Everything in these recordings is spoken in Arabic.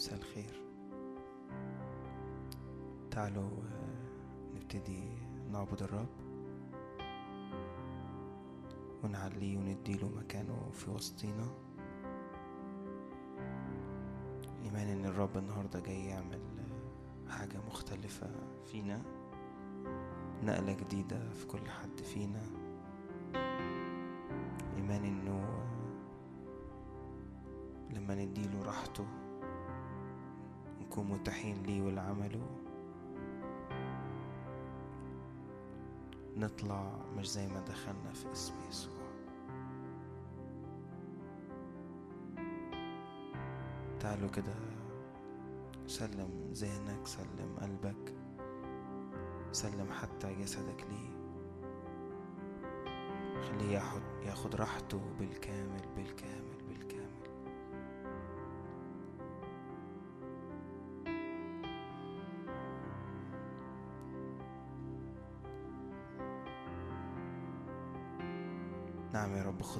مساء الخير. تعالوا آه، نبتدي نعبد الرب. ونعليه ونديله مكانه في وسطينا. إيمان إن الرب النهاردة جاي يعمل آه، حاجة مختلفة فينا. نقلة جديدة في كل حد فينا. إيمان إنه آه، لما نديله راحته نكون متاحين ليه ولعمله نطلع مش زي ما دخلنا في اسم يسوع. تعالوا كده سلم ذهنك سلم قلبك سلم حتى جسدك ليه. خليه ياخد راحته بالكامل بالكامل.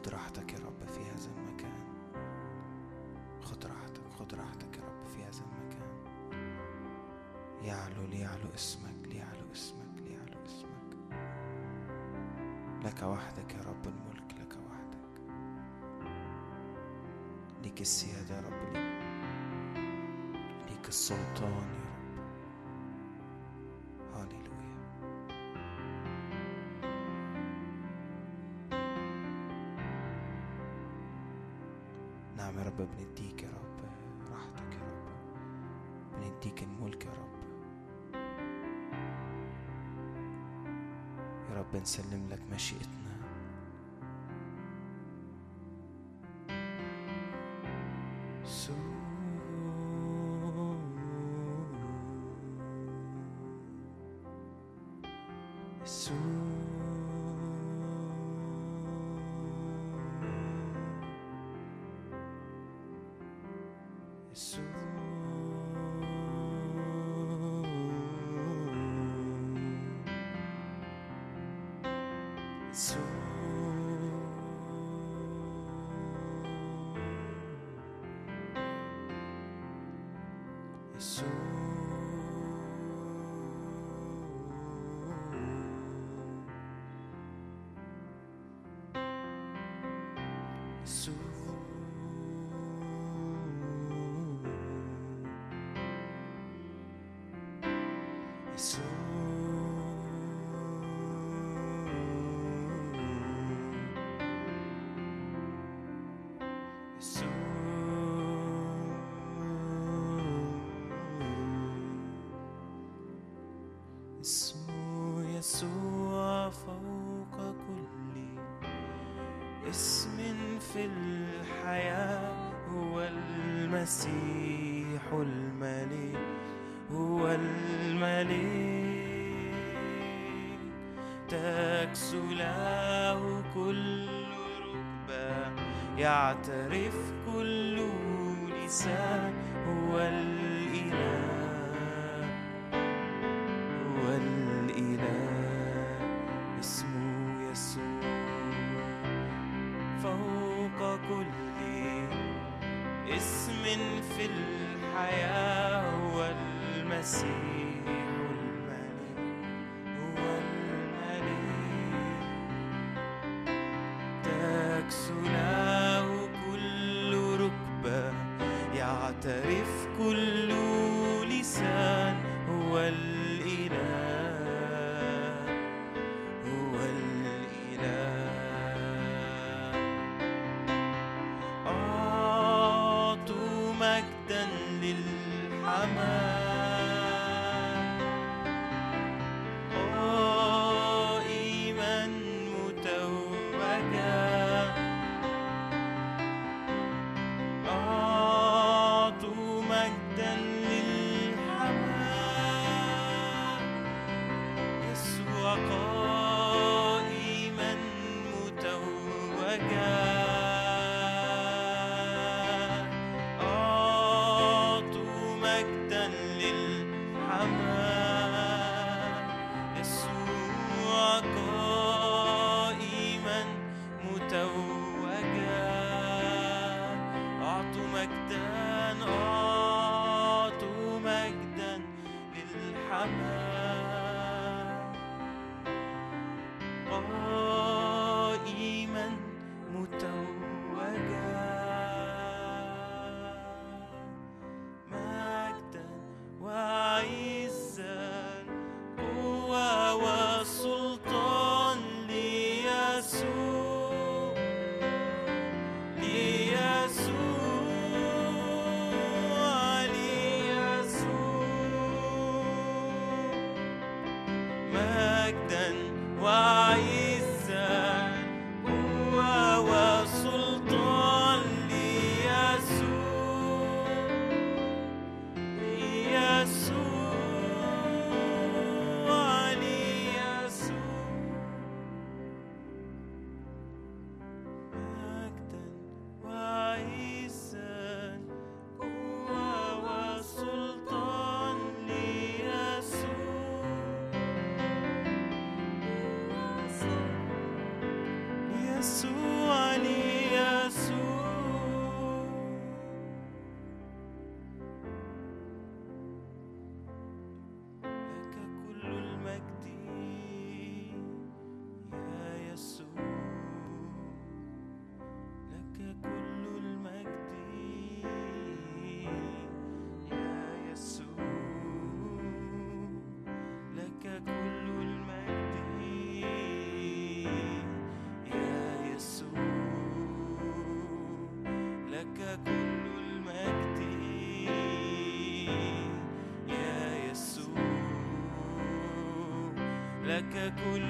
خد راحتك يا رب في هذا المكان. خد راحتك خد راحتك يا رب في هذا المكان. يعلو ليعلو اسمك ليعلو اسمك ليعلو اسمك. لك وحدك يا رب الملك لك وحدك. ليك السيادة يا رب ليك ليك السلطان يا تكسو له كل ركبة يعترف كل لسان. لك كل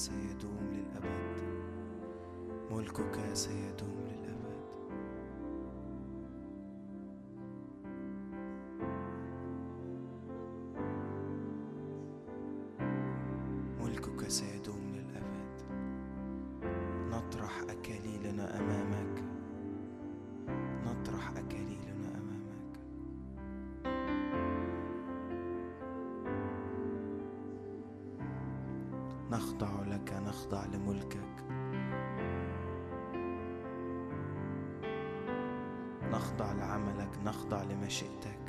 سيدوم للأبد. ملكك سيدوم للأبد. ملكك سيدوم للأبد. نطرح أكاليلنا أمامك. نطرح أكاليلنا نخضع لك نخضع لملكك. نخضع لعملك نخضع لمشيئتك.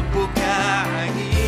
corpo cair.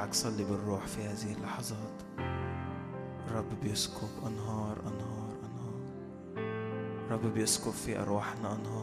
بشجعك صلي بالروح في هذه اللحظات. الرب بيسكب أنهار أنهار أنهار. الرب بيسكب في أرواحنا أنهار.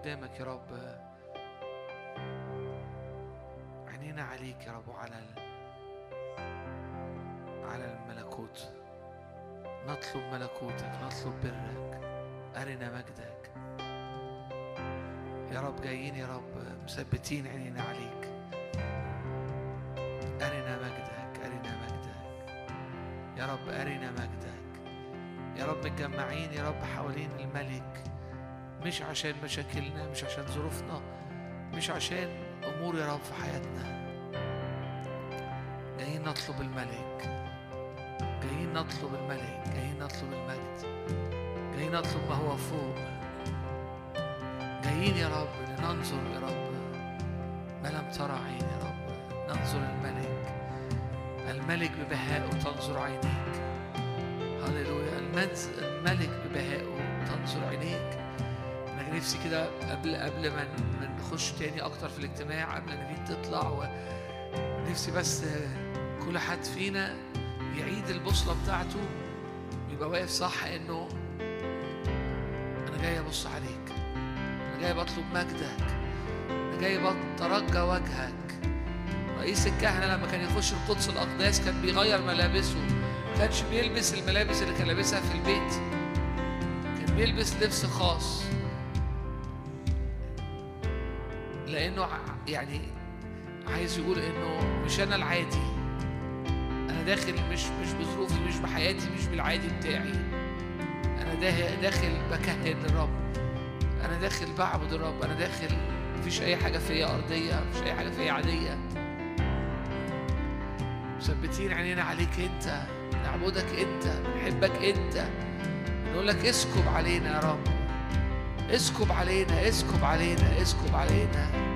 قدامك يا رب. عينينا عليك يا رب وعلى. على الملكوت. نطلب ملكوتك نطلب برك. أرنا مجدك. يا رب جايين يا رب مثبتين عينينا عليك. أرنا مجدك أرنا مجدك. يا رب أرنا مجدك. يا رب متجمعين يا رب حوالين الملك. مش عشان مشاكلنا مش عشان ظروفنا مش عشان أمور يا رب في حياتنا. جايين نطلب الملك. جايين نطلب الملك. جايين نطلب المجد. جايين نطلب ما هو فوق. جايين يا رب لننظر يا رب ما لم ترى عين يا رب. ننظر الملك. الملك ببهائه تنظر عينيك. هللويا. الملك ببهائه تنظر عينيك. نفسي كده قبل قبل ما نخش تاني أكتر في الاجتماع قبل ما نبيد تطلع ونفسي بس كل حد فينا يعيد البوصلة بتاعته يبقى واقف صح إنه أنا جاي أبص عليك أنا جاي بطلب مجدك أنا جاي بترجى وجهك. رئيس الكهنة لما كان يخش القدس الأقداس كان بيغير ملابسه ما كانش بيلبس الملابس اللي كان لابسها في البيت كان بيلبس لبس خاص. لأنه ع- يعني عايز يقول إنه مش أنا العادي. أنا داخل مش مش بظروفي مش بحياتي مش بالعادي بتاعي. دا- داخل بكهن الرب أنا داخل بعبد الرب. أنا داخل مفيش أي حاجة فيا أرضية مفيش أي حاجة فيا عادية. مثبتين عينينا عليك أنت. نعبدك أنت. بنحبك أنت. نقول لك اسكب علينا يا رب. اسكب علينا اسكب علينا اسكب علينا.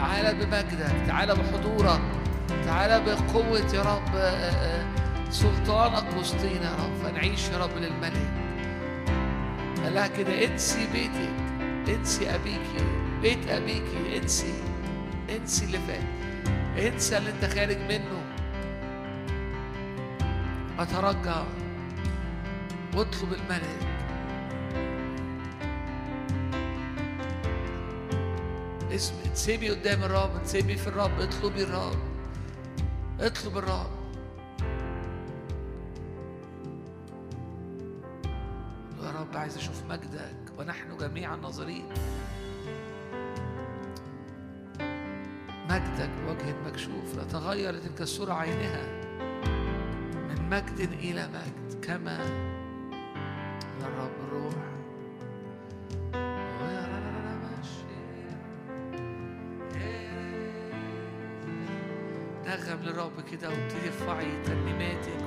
تعالى بمجدك تعالى بحضورك تعالى بقوة يا رب آه، آه، سلطانك وسطينا يا رب فنعيش يا رب للملك. قال لها كده انسي بيتك انسي أبيكي بيت أبيكي انسي انسي اللي فات انسى اللي انت خارج منه. اترجى واطلب الملك. اسم تسيبي قدام الرب تسيبي في الرب اطلبي الرب. اطلب الرب. يا رب عايز أشوف مجدك ونحن جميعا ناظرين مجدك بوجه مكشوف لتغير تلك الصورة عينها من مجد إلى مجد كما للرب كده وابتدي ارفعي ترنيماتك.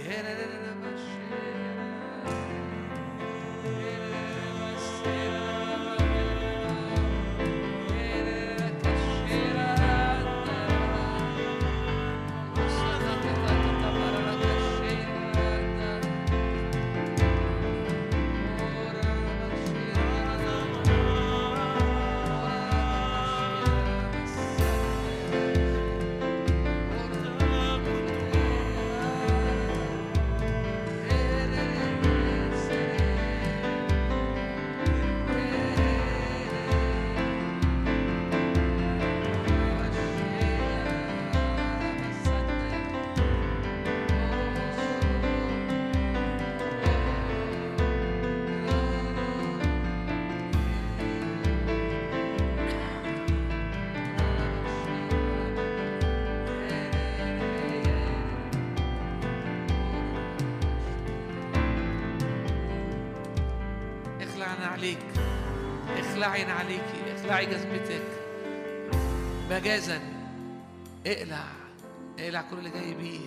يا لا لا لا اخلعي عليكي أخلعي جزمتك مجازا اقلع اقلع كل اللي جاي بيه.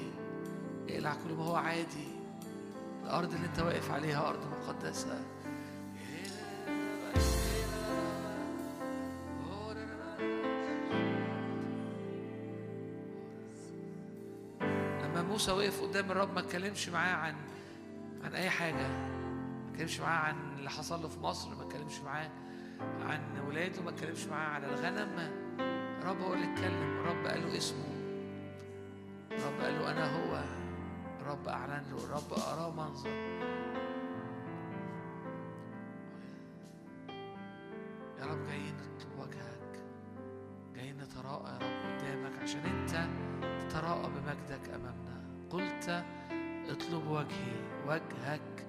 اقلع كل ما هو عادي. الأرض اللي انت واقف عليها أرض مقدسة. لما موسى وقف قدام الرب ما اتكلمش معاه عن عن أي حاجة. ما اتكلمش معاه عن اللي حصل له في مصر ما اتكلمش معاه عن ولاده ما اتكلمش معاه على الغنم. الرب هو اللي اتكلم الرب قال له اسمه. الرب قال له أنا هو. الرب أعلن له الرب أراه منظر. رب جايين وجهك جايين نتراءى يا رب قدامك عشان أنت تتراءى بمجدك أمامنا. قلت اطلب وجهي وجهك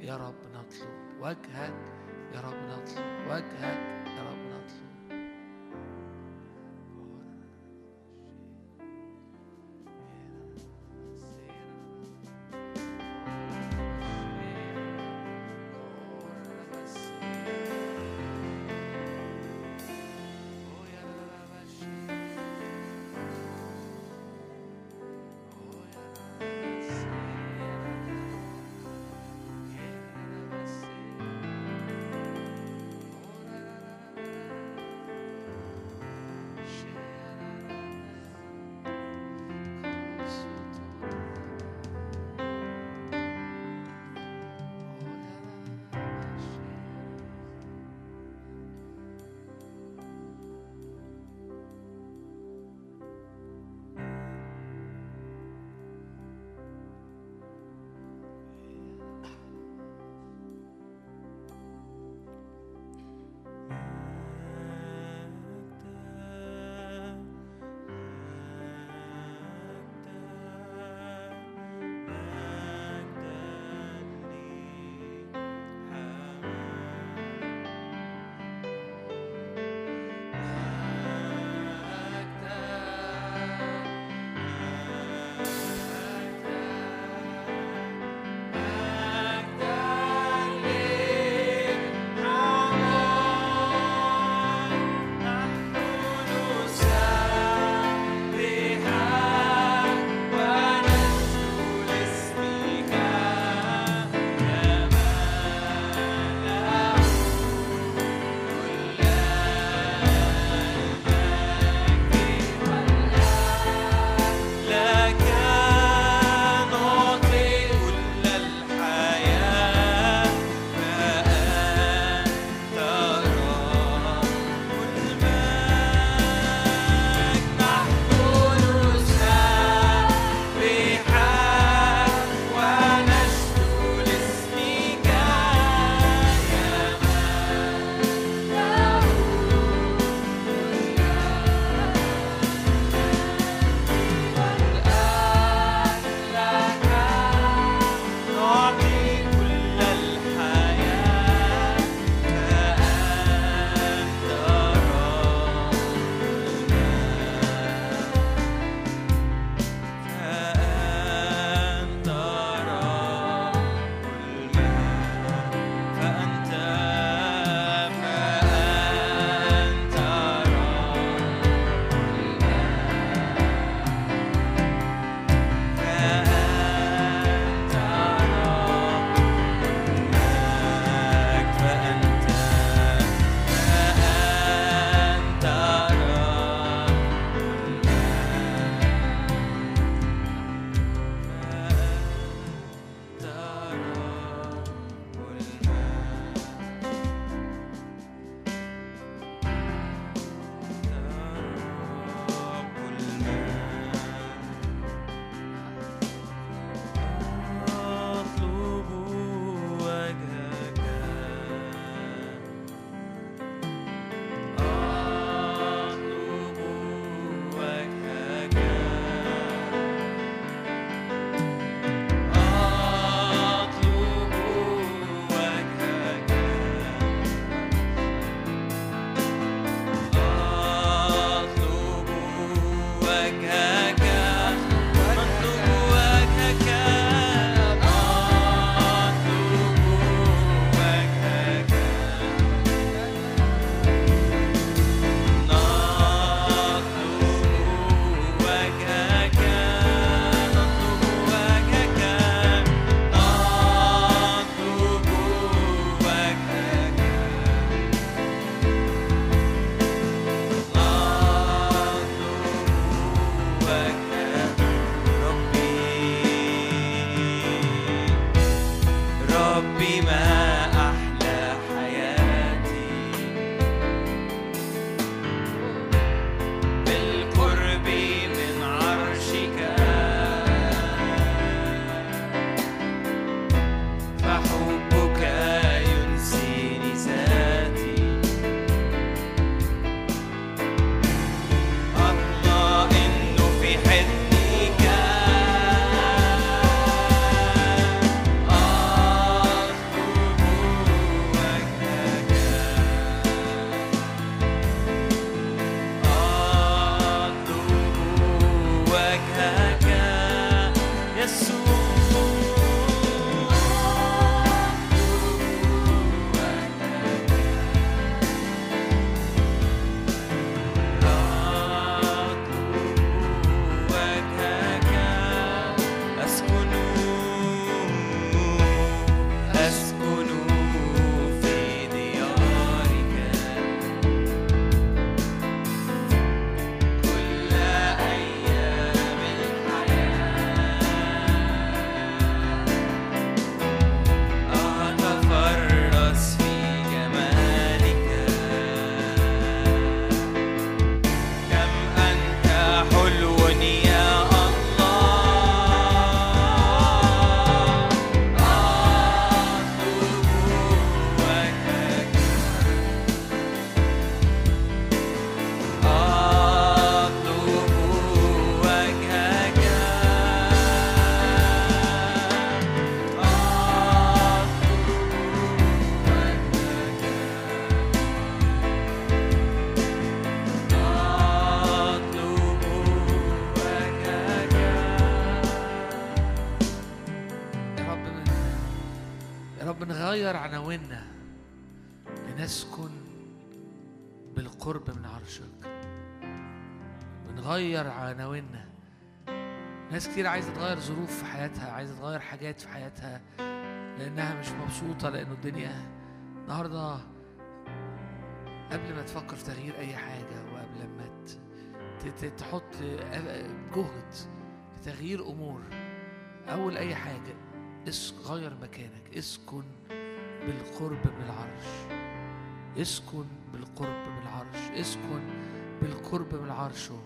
يا رب نطلب. وجهك يا رب نطلب وجهك. ناس كتير عايزة تغير ظروف في حياتها عايزة تغير حاجات في حياتها لأنها مش مبسوطة لأنه الدنيا النهاردة قبل ما تفكر في تغيير أي حاجة وقبل ما تحط جهد في تغيير أمور. أول أي حاجة غير مكانك. اسكن بالقرب من العرش. اسكن بالقرب من العرش. اسكن بالقرب من عرشه.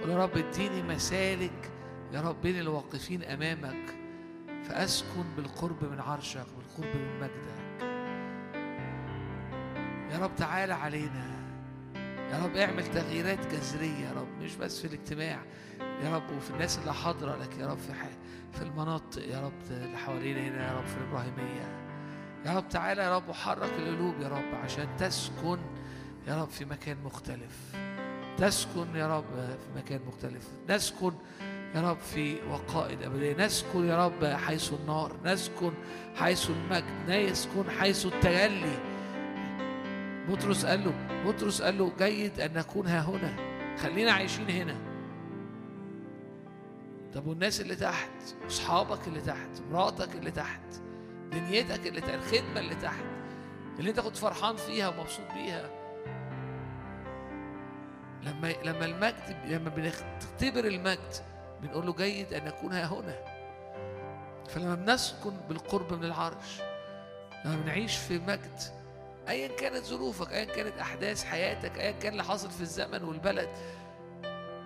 قول يا رب اديني مسالك يا رب بين الواقفين امامك فاسكن بالقرب من عرشك بالقرب من مجدك يا رب تعالى علينا يا رب اعمل تغييرات جذريه يا رب مش بس في الاجتماع يا رب وفي الناس اللي حاضره لك يا رب في. في المناطق يا رب اللي حوالينا هنا يا رب في الابراهيميه يا رب تعالى يا رب وحرك القلوب يا رب عشان تسكن يا رب في مكان مختلف تسكن يا رب في مكان مختلف نسكن يا رب في وقائد أبدية. نسكن يا رب حيث النار نسكن حيث المجد نسكن حيث التجلي. بطرس قال له بطرس قال له جيد أن نكون ها هنا. خلينا عايشين هنا. طب والناس اللي تحت؟ أصحابك اللي تحت؟ مراتك اللي تحت؟ دنيتك اللي تحت؟ الخدمة اللي تحت؟ اللي انت كنت فرحان فيها ومبسوط بيها. لما لما المجد لما بنختبر المجد بنقول له جيد أن نكون ها هنا. فلما بنسكن بالقرب من العرش لما بنعيش في مجد ايا كانت ظروفك ايا كانت أحداث حياتك ايا كان اللي حاصل في الزمن والبلد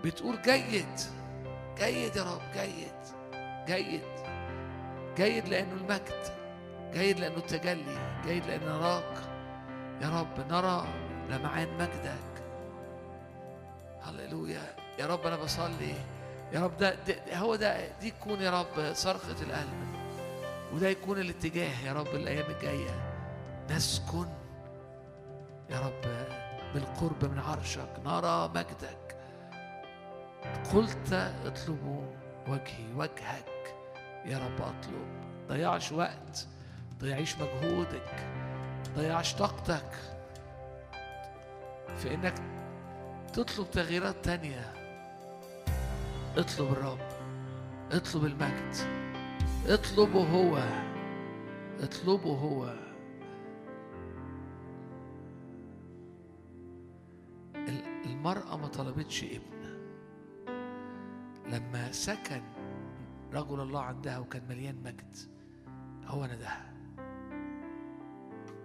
بتقول جيد جيد يا رب جيد جيد جيد لأنه المجد جيد لأنه التجلي جيد لأن نراك. يا رب نرى لمعان مجدك. هللويا. يا رب أنا بصلي. يا رب ده, ده هو ده دي تكون يا رب صرخة القلب. وده يكون الاتجاه يا رب الأيام الجاية. نسكن يا رب بالقرب من عرشك نرى مجدك. قلت اطلبوا وجهي وجهك يا رب أطلب. ضيعش وقت ضيعيش مجهودك ضيعش طاقتك في إنك تطلب تغييرات تانية. اطلب الرب اطلب المجد اطلبه هو اطلبه هو. ال- المرأة ما طلبتش ابن. لما سكن رجل الله عندها وكان مليان مجد هو نداها.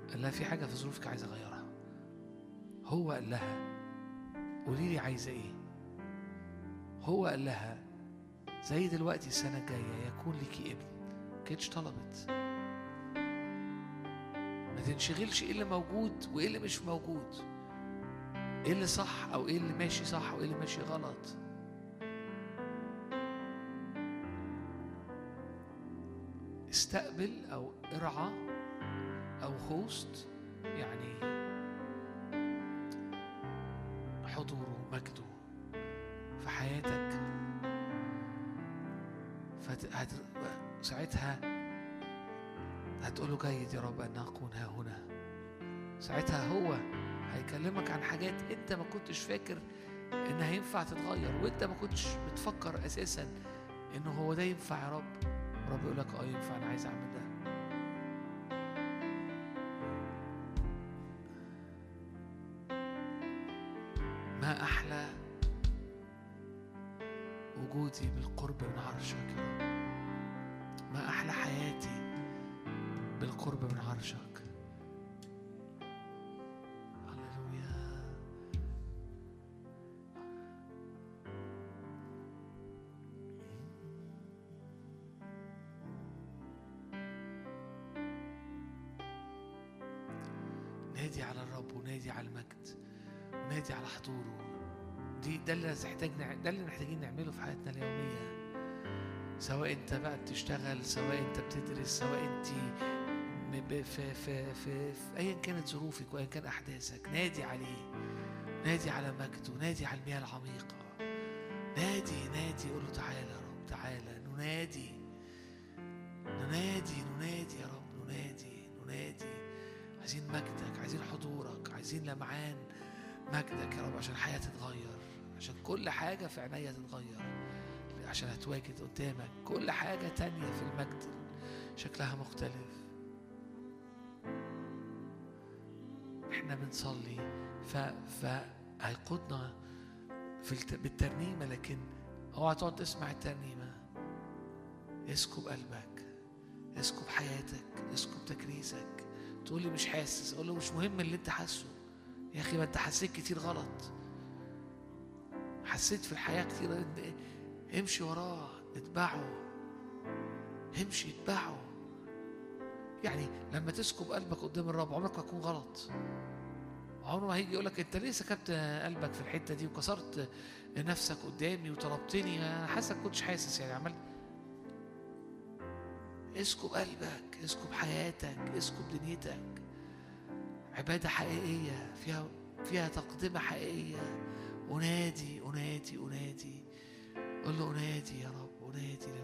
قال لها في حاجة في ظروفك عايز أغيرها. هو قال لها قولي لي عايزة إيه؟ هو قال لها زي دلوقتي السنة الجاية يكون ليكي ابن كانتش طلبت. ما تنشغلش إيه اللي موجود وإيه اللي مش موجود. إيه اللي صح أو إيه اللي ماشي صح وإيه اللي ماشي غلط. استقبل أو ارعى أو هوست يعني حضوره مجده. في حياتك. فت... هت... ساعتها هتقول له جيد يا رب أن أكون ها هنا. ساعتها هو هيكلمك عن حاجات أنت ما كنتش فاكر ان هينفع تتغير وأنت ما كنتش بتفكر أساسا انه هو ده ينفع يا رب. رب يقول لك آه ينفع أنا عايز أعمل وجودي بالقرب من عرشك يا رب. ما أحلى حياتي بالقرب من عرشك نع- ده اللي محتاجين نعمله في حياتنا اليومية. سواء انت بقى بتشتغل سواء انت بتدرس سواء انت في في في, في ايا كانت ظروفك وايا كان احداثك نادي عليه. نادي على مجده نادي على المياه العميقة. نادي نادي قول له تعالى يا رب تعالى ننادي. ننادي ننادي يا رب ننادي ننادي. عايزين مجدك عايزين حضورك عايزين لمعان مجدك يا رب عشان الحياة تتغير. عشان كل حاجة في عينيا تتغير عشان أتواجد قدامك كل حاجة تانية في المجد شكلها مختلف. إحنا بنصلي ف... فهيقودنا في الت... بالترنيمة لكن اوعى تقعد تسمع الترنيمة. اسكب قلبك اسكب حياتك اسكب تكريسك. تقول لي مش حاسس أقول له مش مهم اللي انت حاسه. يا أخي ما انت حسيت كتير غلط. حسيت في الحياة كتير امشي وراه اتبعه. امشي اتبعه. يعني لما تسكب قلبك قدام الرب عمرك ما تكون غلط. عمره ما هيجي يقول لك أنت ليه سكبت قلبك في الحتة دي وكسرت نفسك قدامي وطلبتني؟ أنا حاسك كنتش حاسس يعني عمال اسكب قلبك اسكب حياتك اسكب دنيتك. عبادة حقيقية فيها فيها تقدمة حقيقية. انادي انادي انادي قل له انادي يا رب انادي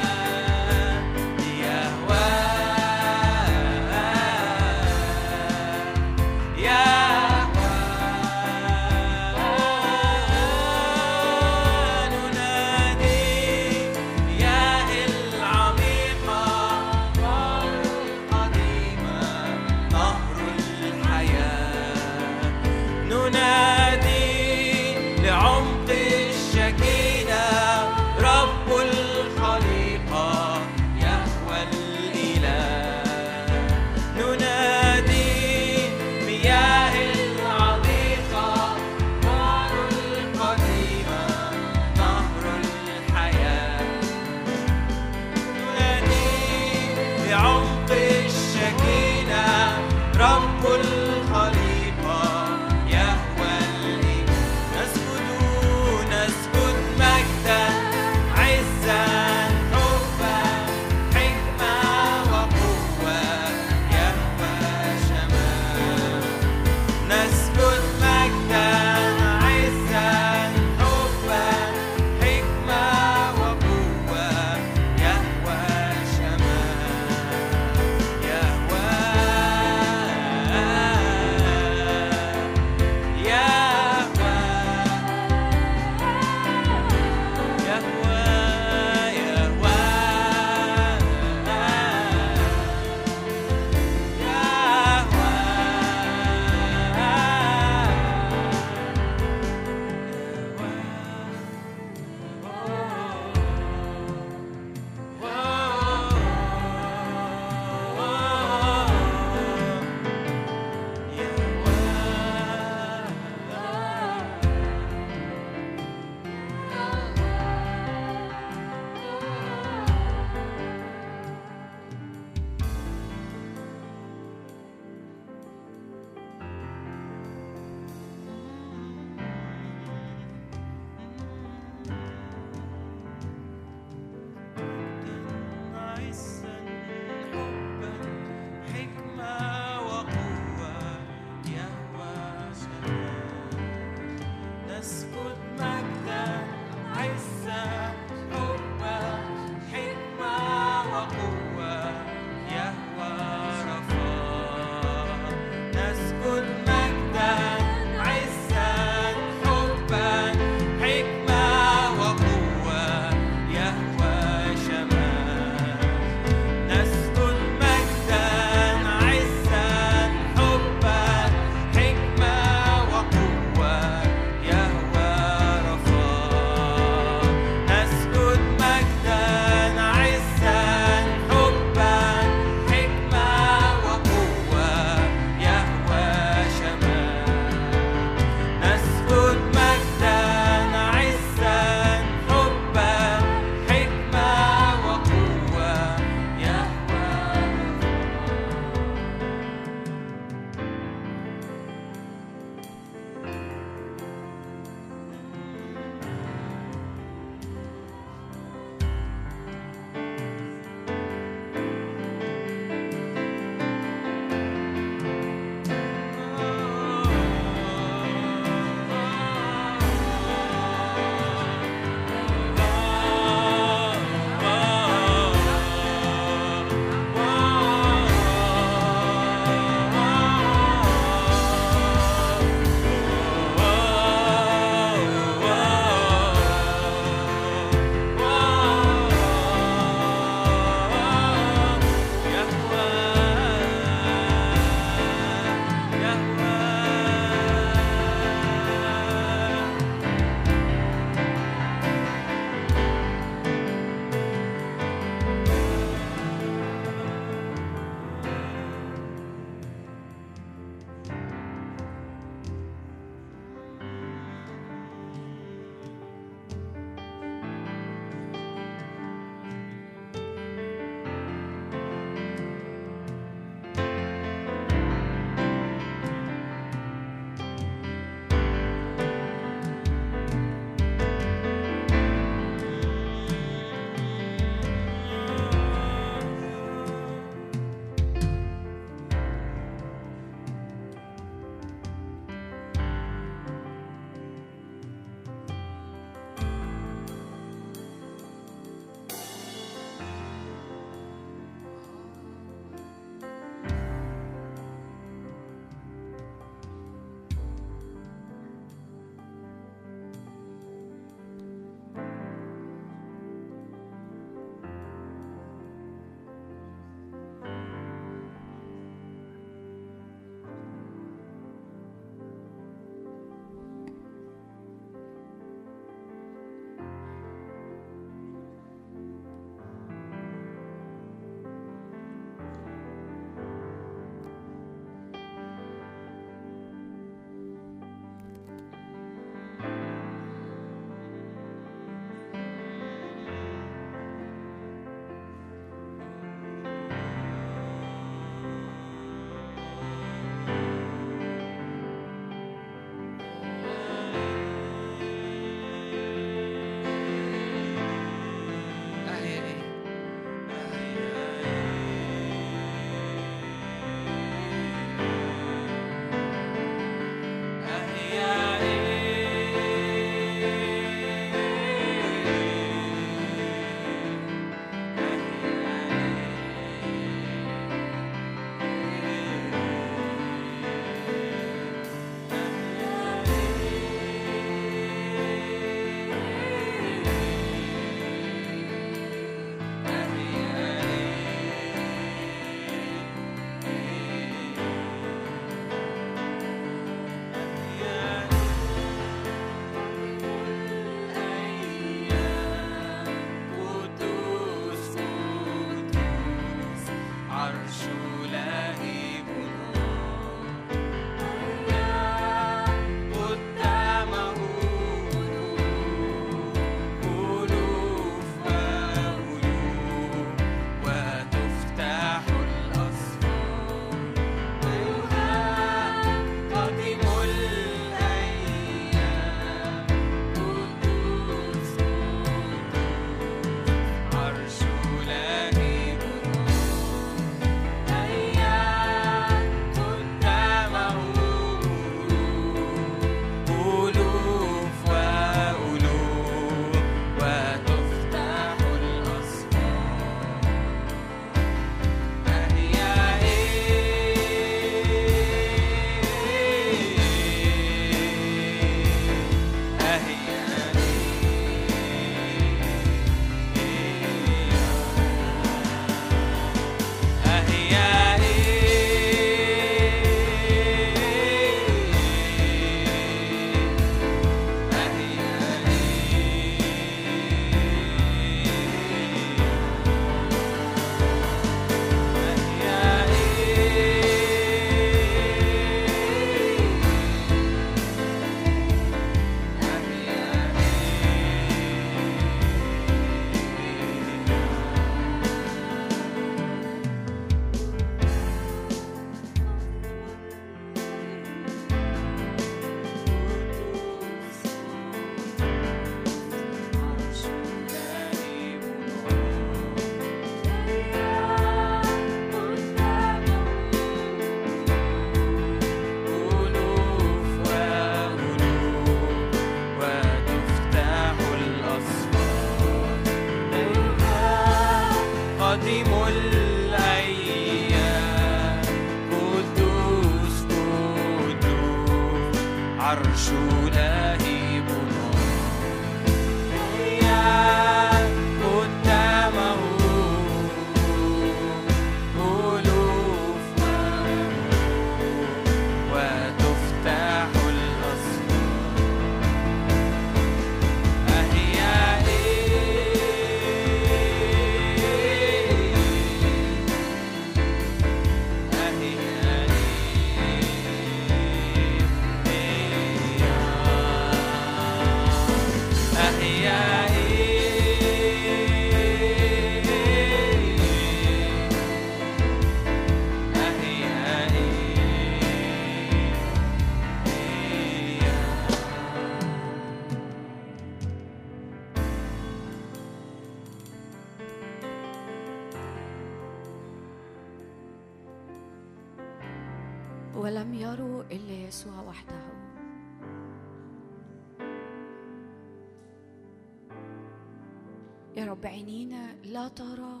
ترى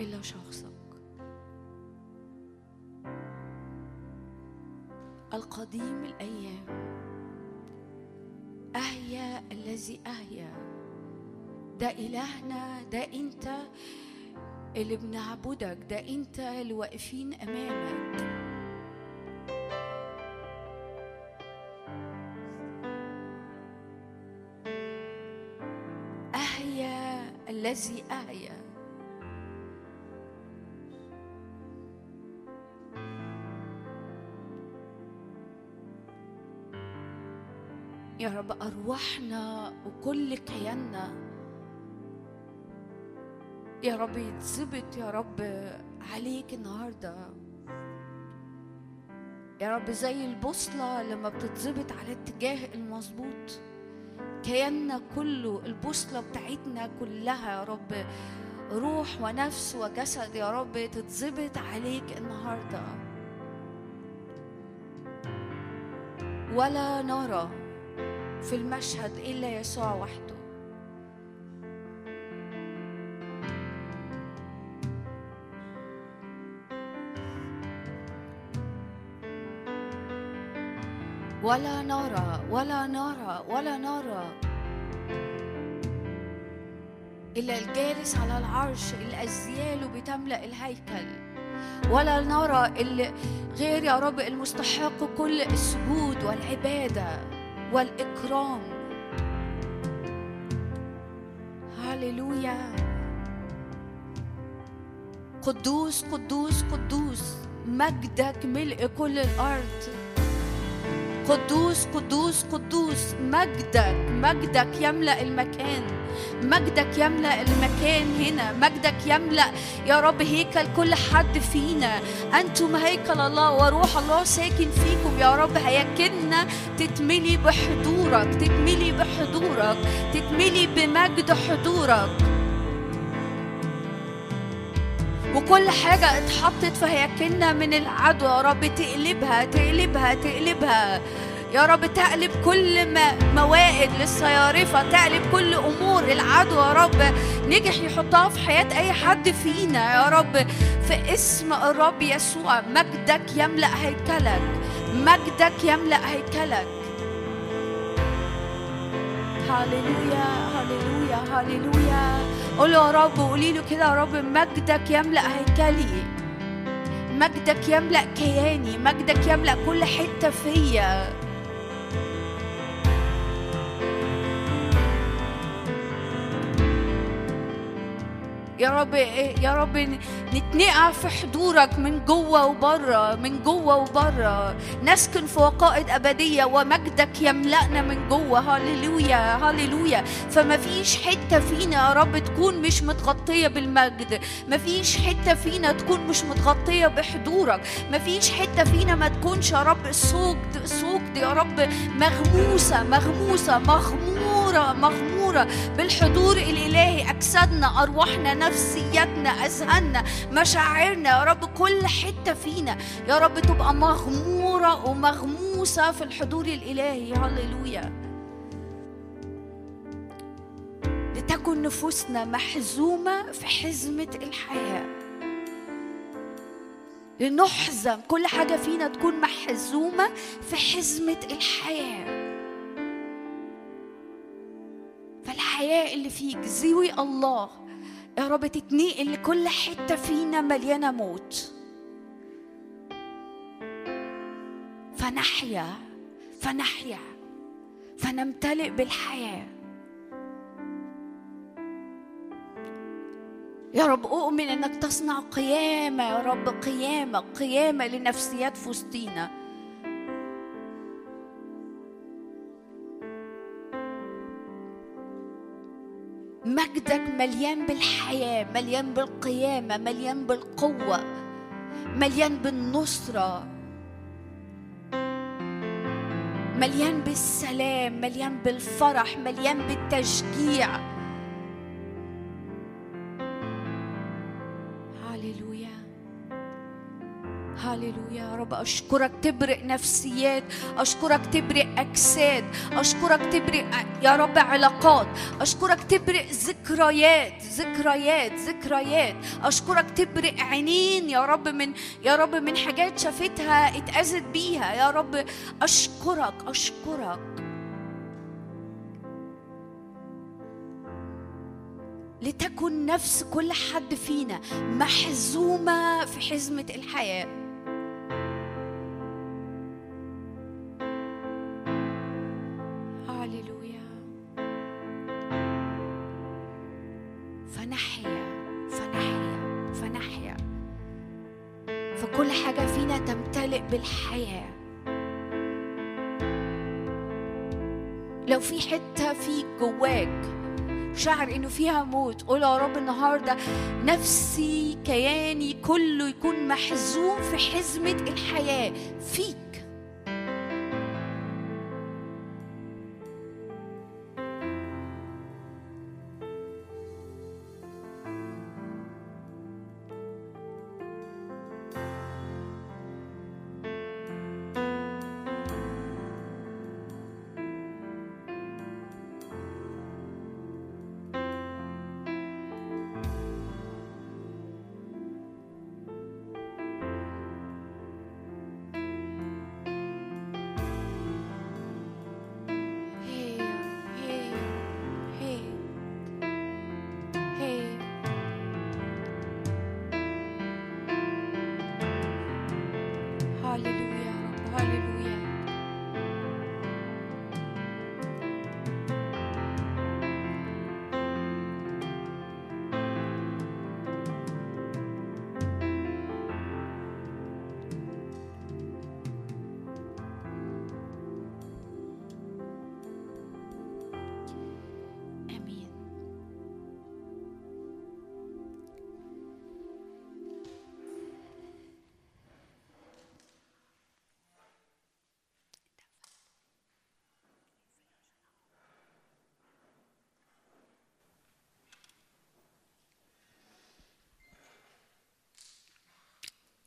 إلا شخصك. القديم الأيام. أهيا الذي أهيا. ده إلهنا ده أنت اللي بنعبدك ده أنت اللي واقفين أمامك. أعيا يا رب أرواحنا وكل كياننا. يا رب يتثبت يا رب عليك النهارده. يا رب زي البوصلة لما بتتظبط على الاتجاه المظبوط. كياننا كله البوصلة بتاعتنا كلها يا رب. روح ونفس وجسد يا رب تتظبط عليك النهارده. ولا نرى في المشهد إلا يسوع وحده. ولا نرى ولا نرى ولا نرى. إلا الجالس على العرش اللي أزياله بتملأ الهيكل. ولا نرى اللي غير يا رب المستحق كل السجود والعبادة والإكرام. هللويا. قدوس قدوس قدوس. مجدك ملء كل الأرض. قدوس قدوس قدوس. مجدك مجدك يملأ المكان. مجدك يملأ المكان هنا. مجدك يملأ يا رب هيكل كل حد فينا. أنتم هيكل الله وروح الله ساكن فيكم يا رب. هيكلنا تتملي بحضورك تتملي بحضورك تتملي بمجد حضورك. وكل حاجة اتحطت في هياكلنا من العدو يا رب تقلبها تقلبها تقلبها. يا رب تقلب كل موائد للصيارفة. تقلب كل أمور العدو يا رب. نجح يحطها في حياة أي حد فينا يا رب. في اسم الرب يسوع مجدك يملأ هيكلك. مجدك يملأ هيكلك. هللويا هللويا هللويا. قول يا رب قولي له كده يا رب مجدك يملأ هيكلي مجدك يملأ كياني مجدك يملأ كل حتة فيا. يا رب يا رب نتنقع في حضورك من جوة وبرة من جوة وبرة. نسكن في وقائد أبدية ومجدك يملأنا من جوة. هللويا هللويا. فما فيش حتة فينا يا رب تكون مش متغطية بالمجد. ما فيش حتة فينا تكون مش متغطية بحضورك. ما فيش حتة فينا ما تكونش يا رب صوت صوت يا رب مغموسة مغموسة مغمورة مغمورة. بالحضور الإلهي أجسادنا أرواحنا نفسيتنا أذهاننا مشاعرنا. يا رب كل حتة فينا يا رب تبقى مغمورة ومغموسة في الحضور الإلهي. هللويا. لتكن نفوسنا محزومة في حزمة الحياة. لنحزم كل حاجة فينا تكون محزومة في حزمة الحياة. فالحياة اللي فيك. زوي الله. يا رب تتنقل لكل حتة فينا مليانة موت. فنحيا فنحيا فنمتلئ بالحياة. يا رب أؤمن أنك تصنع قيامة. يا رب قيامة قيامة لنفسيات في مجدك مليان بالحياة مليان بالقيامة مليان بالقوة مليان بالنصرة مليان بالسلام مليان بالفرح مليان بالتشجيع. هللويا يا رب أشكرك تبرق نفسيات أشكرك تبرق أجساد أشكرك تبرق يا رب علاقات أشكرك تبرق ذكريات ذكريات ذكريات أشكرك تبرق عينين يا رب من يا رب من حاجات شافتها اتأذت بيها يا رب أشكرك أشكرك لتكن نفس كل حد فينا محزومة في حزمة الحياة. بالحياة لو في حتة فيك جواك شعر إنه فيها موت قول يا رب النهارده نفسي كياني كله يكون محزون في حزمة الحياة. فيك.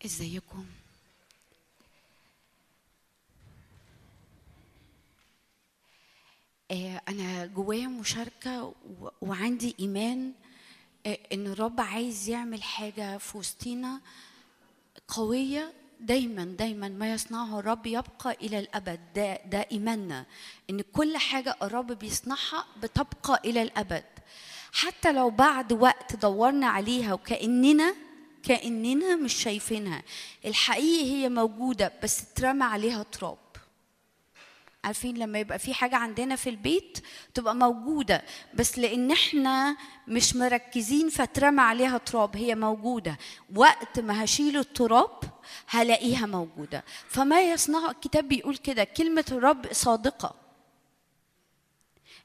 ازيكم؟ آه، أنا جوايا مشاركة وعندي إيمان آه، إن الرب عايز يعمل حاجة في وسطينا قوية دايما دايما ما يصنعه الرب يبقى إلى الأبد. ده ده إيماننا إن كل حاجة الرب بيصنعها بتبقى إلى الأبد. حتى لو بعد وقت دورنا عليها وكأننا كأننا مش شايفينها. الحقيقة هي موجودة بس اترمى عليها تراب. عارفين لما يبقى في حاجة عندنا في البيت تبقى موجودة بس لأن إحنا مش مركزين فترمى عليها تراب هي موجودة. وقت ما هشيل التراب هلاقيها موجودة. فما يصنعه الكتاب بيقول كده كلمة الرب صادقة.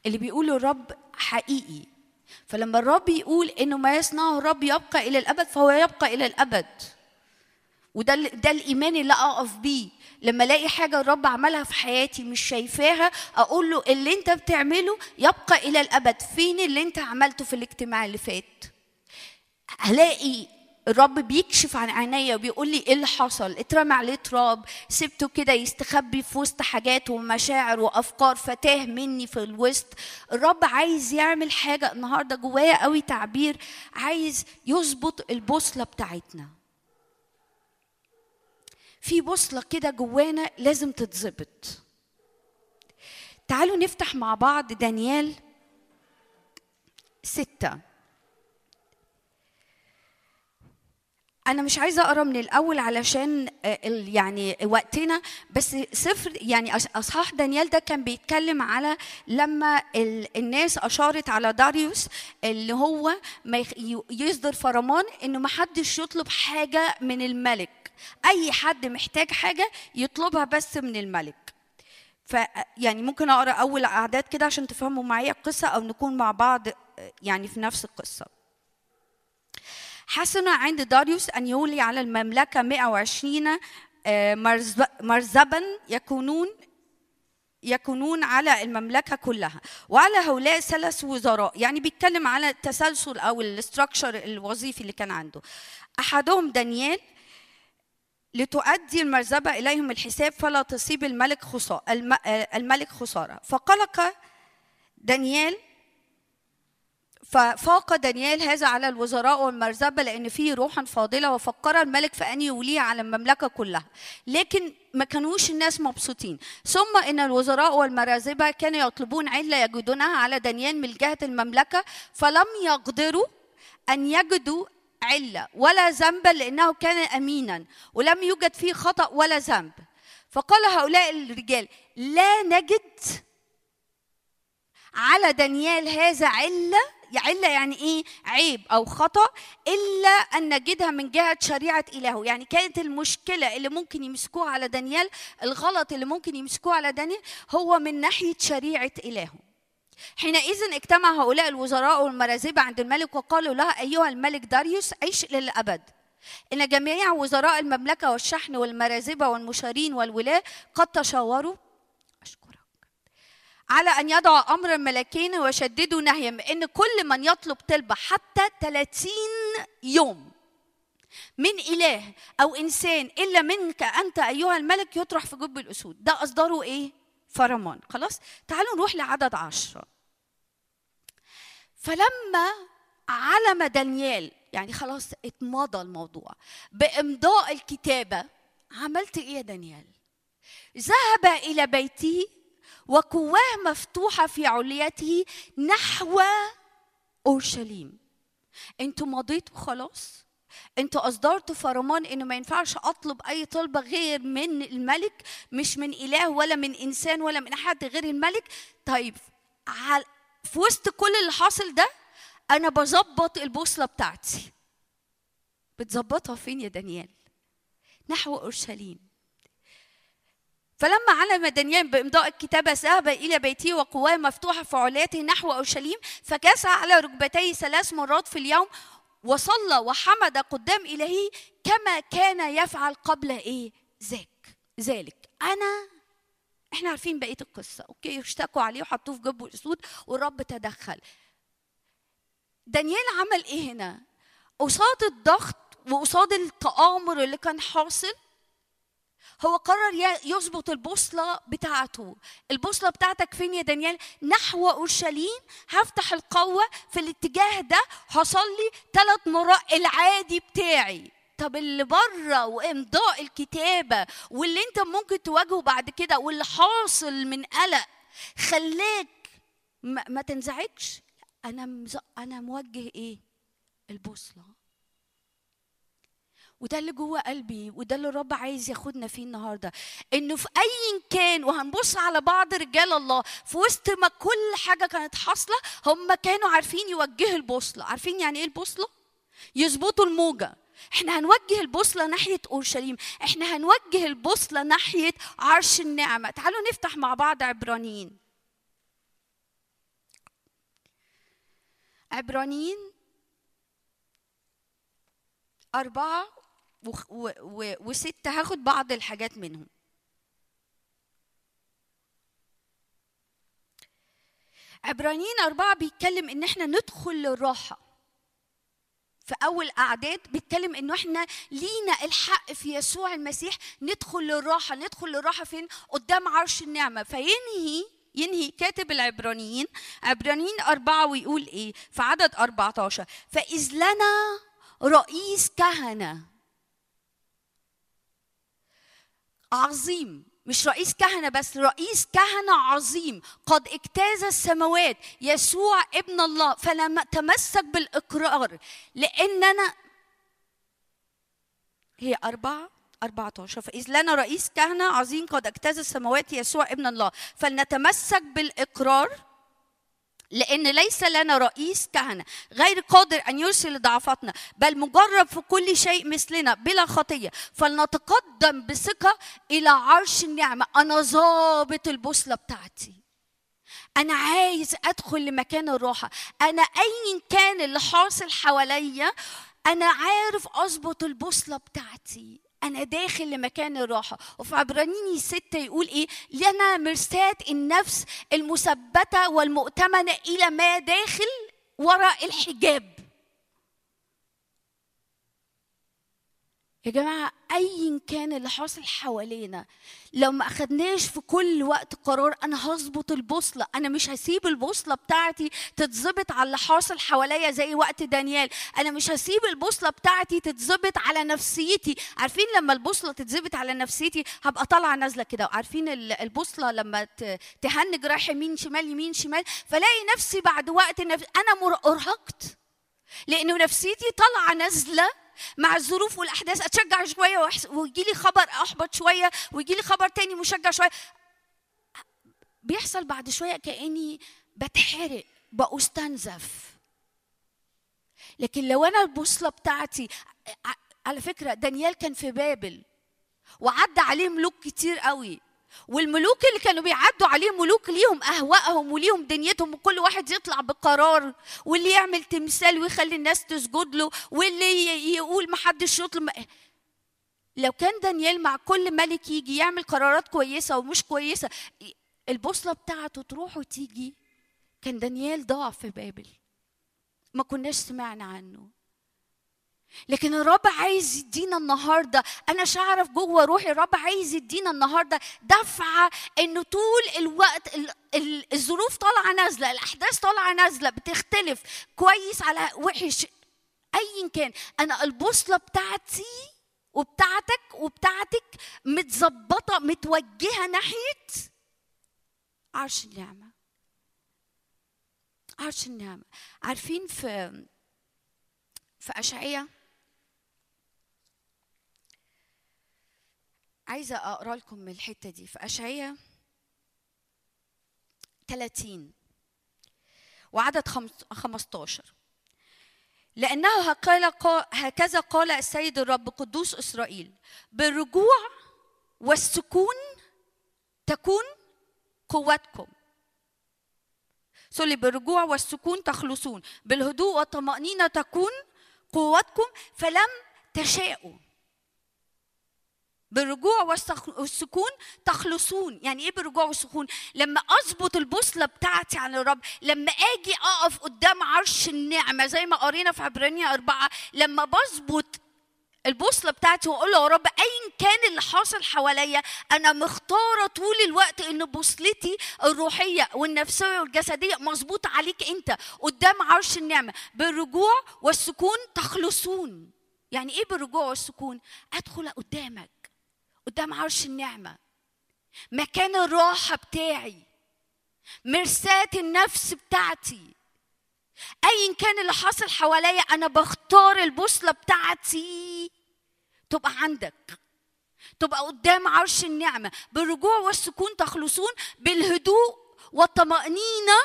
اللي بيقوله الرب حقيقي. فلما الرب يقول إنه ما يصنعه الرب يبقى إلى الأبد فهو يبقى إلى الأبد. وده ده الإيمان اللي أقف بيه. لما ألاقي حاجة الرب عملها في حياتي مش شايفاها أقول له اللي أنت بتعمله يبقى إلى الأبد. فين اللي أنت عملته في الاجتماع اللي فات؟ هلاقي الرب بيكشف عن عينيا وبيقول لي إيه اللي حصل؟ اترمى عليه تراب سبته كده يستخبي في وسط حاجات ومشاعر وأفكار فتاه مني في الوسط. الرب عايز يعمل حاجة النهارده جوايا قوي تعبير عايز يظبط البوصلة بتاعتنا. في بوصلة كده جوانا لازم تتظبط. تعالوا نفتح مع بعض دانيال ستة. أنا مش عايزة أقرأ من الأول علشان آه، يعني وقتنا بس سفر يعني أصحاح دانيال ده كان بيتكلم على لما ال- الناس أشارت على داريوس اللي هو يصدر فرمان إنه ما حدش يطلب حاجة من الملك. أي حد محتاج حاجة يطلبها بس من الملك. ف يعني ممكن أقرأ أول أعداد كده عشان تفهموا معايا القصة أو نكون مع بعض آه، يعني في نفس القصة. حسن عند داريوس أن يولي على المملكة 120 آه، مرز- مرزبا يكونون يكونون على المملكة كلها. وعلى هؤلاء ثلاث وزراء يعني بيتكلم على التسلسل أو الاستراكشر الوظيفي اللي كان عنده. أحدهم دانيال لتؤدي المرزبة إليهم الحساب فلا تصيب الملك خسارة الملك خسارة. فقلق دانيال ففاق دانيال هذا على الوزراء والمرزبة لأن فيه روحا فاضلة وفكر الملك فأن يوليه على المملكة كلها. لكن ما كانوش الناس مبسوطين. ثم إن الوزراء والمرازبة كانوا يطلبون علة يجدونها على دانيال من جهة المملكة فلم يقدروا أن يجدوا علة ولا ذنبا لأنه كان أمينا ولم يوجد فيه خطأ ولا ذنب. فقال هؤلاء الرجال لا نجد على دانيال هذا علة علة يعني إيه عيب أو خطأ إلا أن نجدها من جهة شريعة إلهه. يعني كانت المشكلة اللي ممكن يمسكوها على دانيال الغلط اللي ممكن يمسكوه على دانيال هو من ناحية شريعة إلهه. حينئذ اجتمع هؤلاء الوزراء والمرازبة عند الملك وقالوا لها أيها الملك داريوس عيش للأبد. إن جميع وزراء المملكة والشحن والمرازبة والمشارين والولاة قد تشاوروا على أن يضعوا أمر الملكين ويشددوا نهيهم إن كل من يطلب طلبة حتى 30 يوم من إله أو إنسان إلا منك أنت أيها الملك يطرح في جب الأسود. ده أصدره إيه؟ فرمان خلاص؟ تعالوا نروح لعدد عشرة فلما علم دانيال يعني خلاص اتمضى الموضوع بإمضاء الكتابة عملت إيه يا دانيال؟ ذهب إلى بيته وقواه مفتوحة في عليته نحو أورشليم. أنتوا مضيتوا خلاص؟ أنتوا أصدرتوا فرمان إنه ما ينفعش أطلب أي طلبة غير من الملك مش من إله ولا من إنسان ولا من حد غير الملك؟ طيب في وسط كل اللي حاصل ده أنا بظبط البوصلة بتاعتي. بتظبطها فين يا دانيال؟ نحو أورشليم. فلما علم دانيال بإمضاء الكتابة ذهب إلى بيته وقواه مفتوحة في علاته نحو أورشليم فجلس على ركبتيه ثلاث مرات في اليوم وصلى وحمد قدام إلهه كما كان يفعل قبل إيه؟ ذاك ذلك. أنا إحنا عارفين بقية القصة أوكي؟ اشتكوا عليه وحطوه في جب الأسود والرب تدخل. دانيال عمل إيه هنا؟ قصاد الضغط وقصاد التآمر اللي كان حاصل هو قرر يظبط البوصلة بتاعته. البوصلة بتاعتك فين يا دانيال؟ نحو أورشليم. هفتح القوة في الاتجاه ده. هصلي ثلاث مرات العادي بتاعي. طب اللي بره وإمضاء الكتابة واللي أنت ممكن تواجهه بعد كده واللي حاصل من قلق خلاك ما, ما تنزعجش. أنا مز... أنا موجه إيه؟ البوصلة. وده اللي جوه قلبي وده اللي الرب عايز ياخدنا فيه النهارده. إنه في أي كان وهنبص على بعض رجال الله في وسط ما كل حاجة كانت حاصلة هم كانوا عارفين يوجهوا البوصلة. عارفين يعني إيه البوصلة؟ يظبطوا الموجة. إحنا هنوجه البوصلة ناحية أورشليم. إحنا هنوجه البوصلة ناحية عرش النعمة. تعالوا نفتح مع بعض عبرانيين. عبرانيين؟ أربعة وستة هاخد بعض الحاجات منهم. عبرانيين أربعة بيتكلم إن إحنا ندخل للراحة. في أول أعداد بيتكلم إنه إحنا لينا الحق في يسوع المسيح ندخل للراحة. ندخل للراحة فين؟ قدام عرش النعمة. فينهي ينهي كاتب العبرانيين. عبرانيين أربعة ويقول إيه؟ في عدد 14 فإذ لنا رئيس كهنة. عظيم. مش رئيس كهنة بس رئيس كهنة عظيم. قد اجتاز السماوات يسوع ابن الله فلما تمسك بالإقرار لأننا هي أربعة 14 فإذ لنا رئيس كهنة عظيم قد اجتاز السماوات يسوع ابن الله. فلنتمسك بالإقرار لأن ليس لنا رئيس كهنة غير قادر أن يرسل ضعفاتنا بل مجرب في كل شيء مثلنا بلا خطية. فلنتقدم بثقة إلى عرش النعمة. أنا ظابط البوصلة بتاعتي. أنا عايز أدخل لمكان الراحة. أنا أيا كان اللي حاصل حواليا أنا عارف أظبط البوصلة بتاعتي. أنا داخل لمكان الراحة. وفي عبرانيين ستة يقول إيه؟ لنا مرساة النفس المثبتة والمؤتمنة إلى ما داخل وراء الحجاب. يا جماعة أيا كان اللي حاصل حوالينا لو ما أخدناش في كل وقت قرار أنا هظبط البوصلة أنا مش هسيب البوصلة بتاعتي تتظبط على اللي حاصل حواليا زي وقت دانيال. أنا مش هسيب البوصلة بتاعتي تتظبط على نفسيتي. عارفين لما البوصلة تتظبط على نفسيتي هبقى طالعة نازلة كده. عارفين البوصلة لما تهنج رايح يمين شمال يمين شمال فلاقي نفسي بعد وقت أنا أرهقت. لأنه نفسيتي طالعة نازلة مع الظروف والأحداث. أتشجع شوية ويجي لي خبر أحبط شوية ويجي لي خبر تاني مشجع شوية. بيحصل بعد شوية كأني بتحرق بأستنزف. لكن لو أنا البوصلة بتاعتي على فكرة دانيال كان في بابل وعدى عليه ملوك كتير قوي. والملوك اللي كانوا بيعدوا عليه ملوك ليهم أهوائهم وليهم دنيتهم وكل واحد يطلع بقرار واللي يعمل تمثال ويخلي الناس تسجد له واللي يقول ما حدش يطلب لو كان دانيال مع كل ملك يجي يعمل قرارات كويسة ومش كويسة البوصلة بتاعته تروح وتيجي. كان دانيال ضاع في بابل. ما كناش سمعنا عنه. لكن الرب عايز يدينا النهارده أنا شعرف جوه روحي الرب عايز يدينا النهارده دفعة انه طول الوقت الظروف طالعة نازلة الأحداث طالعة نازلة بتختلف كويس على وحش ايا كان. أنا البوصلة بتاعتي وبتاعتك وبتاعتك متظبطة متوجهة ناحية عرش النعمة. عرش النعمة. عارفين في في اشعياء عايزة أقرأ لكم من الحتة دي في أشعية 30 وعدد 15 لأنه هكذا قال السيد الرب قدوس إسرائيل بالرجوع والسكون تكون قوتكم. سوري بالرجوع والسكون تخلصون بالهدوء والطمأنينة تكون قوتكم فلم تشاءوا. بالرجوع والسكون تخلصون. يعني إيه بالرجوع والسكون لما أظبط البوصلة بتاعتي على الرب لما آجي أقف قدام عرش النعمة زي ما قرينا في عبرانية أربعة لما بظبط البوصلة بتاعتي وأقول له يا رب ايا كان اللي حاصل حواليا أنا مختارة طول الوقت إن بوصلتي الروحية والنفسية والجسدية مظبوطة عليك أنت قدام عرش النعمة. بالرجوع والسكون تخلصون. يعني إيه بالرجوع والسكون؟ أدخل قدامك. قدام عرش النعمة. مكان الراحه بتاعي. مرساة النفس بتاعتي. ايا كان اللي حاصل حواليا أنا بختار البوصلة بتاعتي. تبقى عندك. تبقى قدام عرش النعمة. بالرجوع والسكون تخلصون. بالهدوء والطمأنينة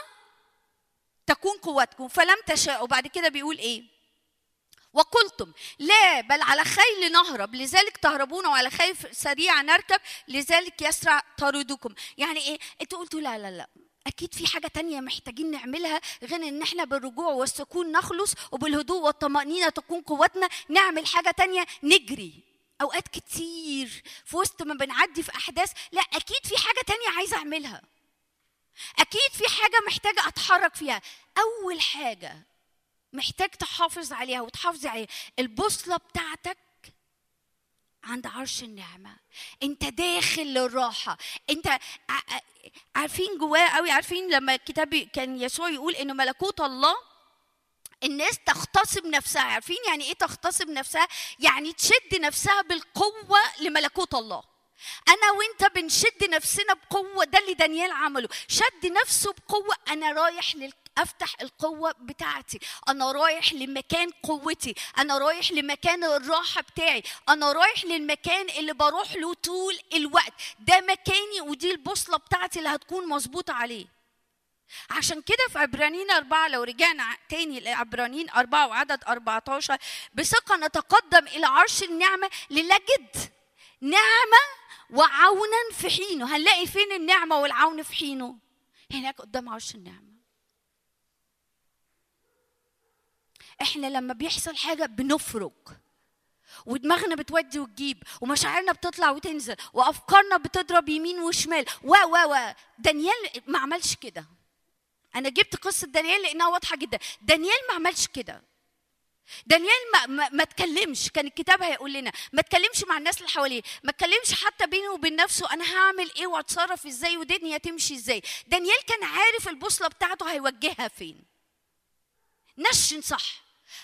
تكون قوتكم. فلم تشاءوا. بعد كده بيقول إيه؟ وقلتم لا بل على خيل نهرب. لذلك تهربون وعلى خيل سريع نركب. لذلك يسرع طاردكم يعني إيه؟ أنتوا قلتوا لا لا لا. أكيد في حاجة تانية محتاجين نعملها غير إن إحنا بالرجوع والسكون نخلص وبالهدوء والطمأنينة تكون قوتنا. نعمل حاجة تانية نجري. أوقات كتير في وسط ما بنعدي في أحداث. لا أكيد في حاجة تانية عايزة أعملها. أكيد في حاجة محتاجة أتحرك فيها. أول حاجة محتاج تحافظ عليها وتحافظي عليها. البوصلة بتاعتك عند عرش النعمة. انت داخل للراحة. انت عارفين جواه قوي عارفين لما الكتاب كان يسوع يقول إنه ملكوت الله الناس تغتصب نفسها. عارفين يعني إيه تغتصب نفسها؟ يعني تشد نفسها بالقوة لملكوت الله. أنا وإنت بنشد نفسنا بقوة ده اللي دانيال عمله. شد نفسه بقوة أنا رايح لل... أفتح القوة بتاعتي. أنا رايح لمكان قوتي. أنا رايح لمكان الراحة بتاعي. أنا رايح للمكان اللي بروح له طول الوقت. ده مكاني ودي البوصلة بتاعتي اللي هتكون مظبوطة عليه. عشان كده في عبرانيين أربعة لو رجعنا تاني لعبرانيين أربعة وعدد 14 بثقة نتقدم إلى عرش النعمة لنجد نعمة وعونا في حينه. هنلاقي فين النعمة والعون في حينه؟ هناك قدام عرش النعمة. إحنا لما بيحصل حاجة بنفرج ودماغنا بتودي وتجيب ومشاعرنا بتطلع وتنزل وأفكارنا بتضرب يمين وشمال. و و و. دانيال ما عملش كده. أنا جبت قصة دانيال لأنها واضحة جدا. دانيال ما عملش كده. دانيال ما, ما, ما تكلمش كان الكتاب هيقول لنا ما تكلمش مع الناس اللي حواليه ما تكلمش حتى بينه وبين نفسه أنا هعمل إيه وأتصرف إزاي ودنيا تمشي إزاي. دانيال كان عارف البوصلة بتاعته هيوجهها فين. نشن صح.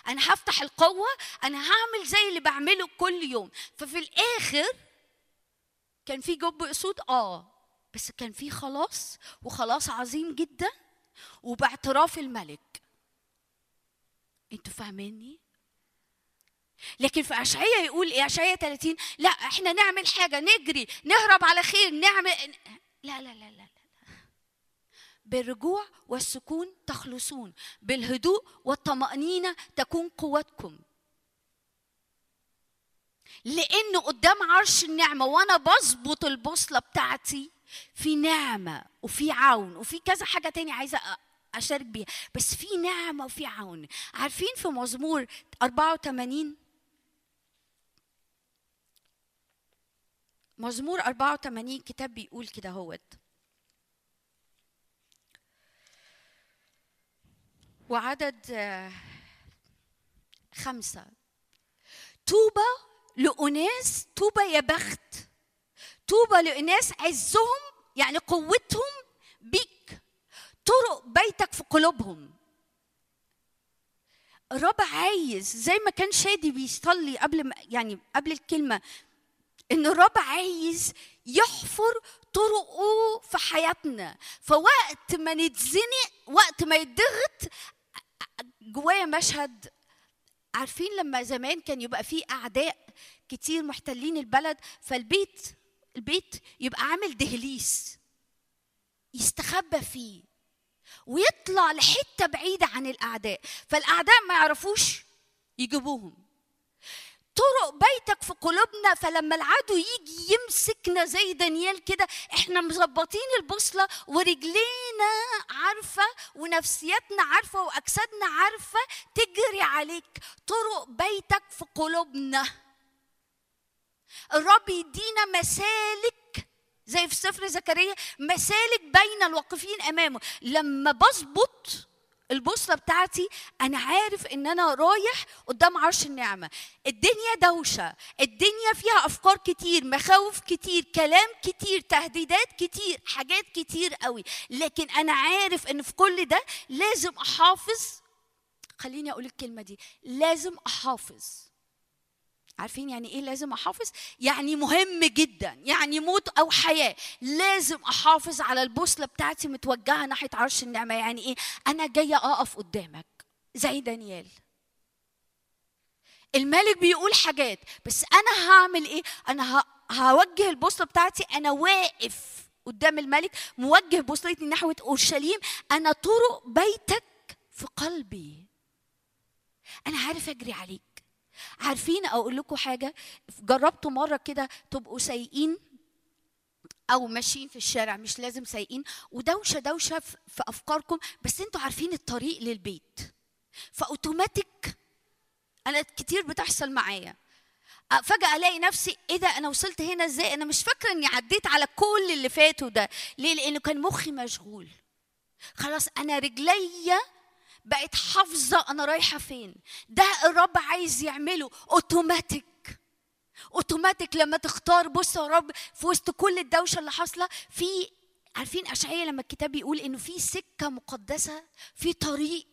أنا هفتح القوة أنا هعمل زي اللي بعمله كل يوم. ففي الآخر كان في جب اسود آه بس كان في خلاص وخلاص عظيم جدا وباعتراف الملك. أنتوا فاهميني؟ لكن في اشعياء يقول إيه؟ اشعياء 30 لا إحنا نعمل حاجة نجري نهرب على خير نعمل لا لا لا لا, لا. بالرجوع والسكون تخلصون بالهدوء والطمأنينة تكون قوتكم. لأنه قدام عرش النعمة وأنا بظبط البوصلة بتاعتي في نعمة وفي عون وفي كذا حاجة تاني عايزة أشارك بيها. بس في نعمة وفي عون. عارفين في مزمور 84 مزمور 84 كتاب بيقول كده هوت وعدد خمسة. طوبى لأناس طوبى يا بخت. طوبى لأناس عزهم يعني قوتهم بيك طرق بيتك في قلوبهم. الرب عايز زي ما كان شادي بيصلي قبل ما يعني قبل الكلمة إن الرب عايز يحفر طرقه في حياتنا. فوقت ما نتزنق وقت ما يتضغط جوايا مشهد. عارفين لما زمان كان يبقى فيه أعداء كتير محتلين البلد فالبيت البيت يبقى عامل دهليس يستخبى فيه. ويطلع لحتة بعيدة عن الأعداء. فالأعداء ما يعرفوش يجيبوهم. طرق بيتك في قلوبنا فلما العدو يجي يمسكنا زي دانيال كده إحنا مظبطين البوصلة ورجلينا عارفة ونفسيتنا عارفة وأجسادنا عارفة تجري عليك. طرق بيتك في قلوبنا. الرب يدينا مسالك زي في سفر زكريا مسالك بين الواقفين أمامه. لما بظبط البوصلة بتاعتي أنا عارف إن أنا رايح قدام عرش النعمة. الدنيا دوشة الدنيا فيها أفكار كتير مخاوف كتير كلام كتير تهديدات كتير حاجات كتير قوي. لكن أنا عارف إن في كل ده لازم أحافظ خليني أقول الكلمة دي لازم أحافظ. عارفين يعني إيه لازم أحافظ؟ يعني مهم جدا يعني موت أو حياة. لازم أحافظ على البوصلة بتاعتي متوجهة ناحية عرش النعمة. يعني إيه؟ أنا جاية أقف قدامك. زي دانيال. الملك بيقول حاجات بس أنا هعمل إيه؟ أنا هوجه البوصلة بتاعتي. أنا واقف قدام الملك موجه بوصلتي نحو أورشليم. أنا طرق بيتك في قلبي. أنا عارف أجري عليك. عارفين أقول لكم حاجة جربتوا مرة كده تبقوا سايقين أو ماشيين في الشارع مش لازم سايقين ودوشة دوشة في أفكاركم بس أنتوا عارفين الطريق للبيت فأوتوماتيك أنا كتير بتحصل معايا فجأة ألاقي نفسي إيه ده أنا وصلت هنا إزاي؟ أنا مش فاكرة إني عديت على كل اللي فاتوا ده، ليه؟ لأنه كان مخي مشغول. خلاص أنا رجليا بقت حافظة أنا رايحة فين ده الرب عايز يعمله أوتوماتيك أوتوماتيك لما تختار بص يا رب في وسط كل الدوشة اللي حاصلة في عارفين أشعية لما الكتاب بيقول إنه في سكة مقدسة في طريق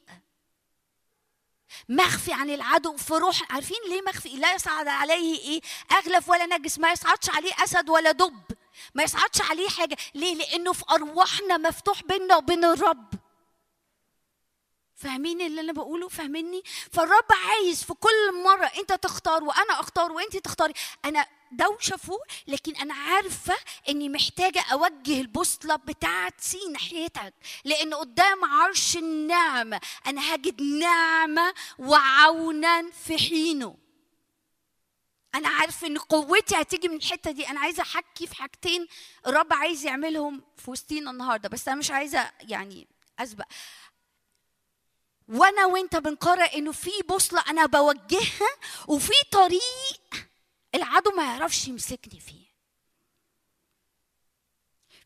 مخفي عن العدو في روح عارفين ليه مخفي؟ لا يصعد عليه إيه؟ أغلف ولا نجس ما يصعدش عليه أسد ولا دب ما يصعدش عليه حاجة ليه؟ لأنه في أرواحنا مفتوح بيننا وبين الرب. فاهمين اللي أنا بقوله؟ فاهميني؟ فالرب عايز في كل مرة أنت تختار وأنا أختار وأنت تختاري. أنا دوشة فوق لكن أنا عارفة إني محتاجة أوجه البوصلة بتاعتي ناحيتك. لأن قدام عرش النعمه أنا هجد نعمة وعونا في حينه. أنا عارف إن قوتي هتيجي من الحتة دي. أنا عايزة أحكي في حاجتين الرب عايز يعملهم في وسطينا النهارده. بس أنا مش عايزة يعني أسبق. وأنا وانت بنقرر انه في بوصلة أنا بوجهها وفي طريق العدو ما يعرفش يمسكني فيه.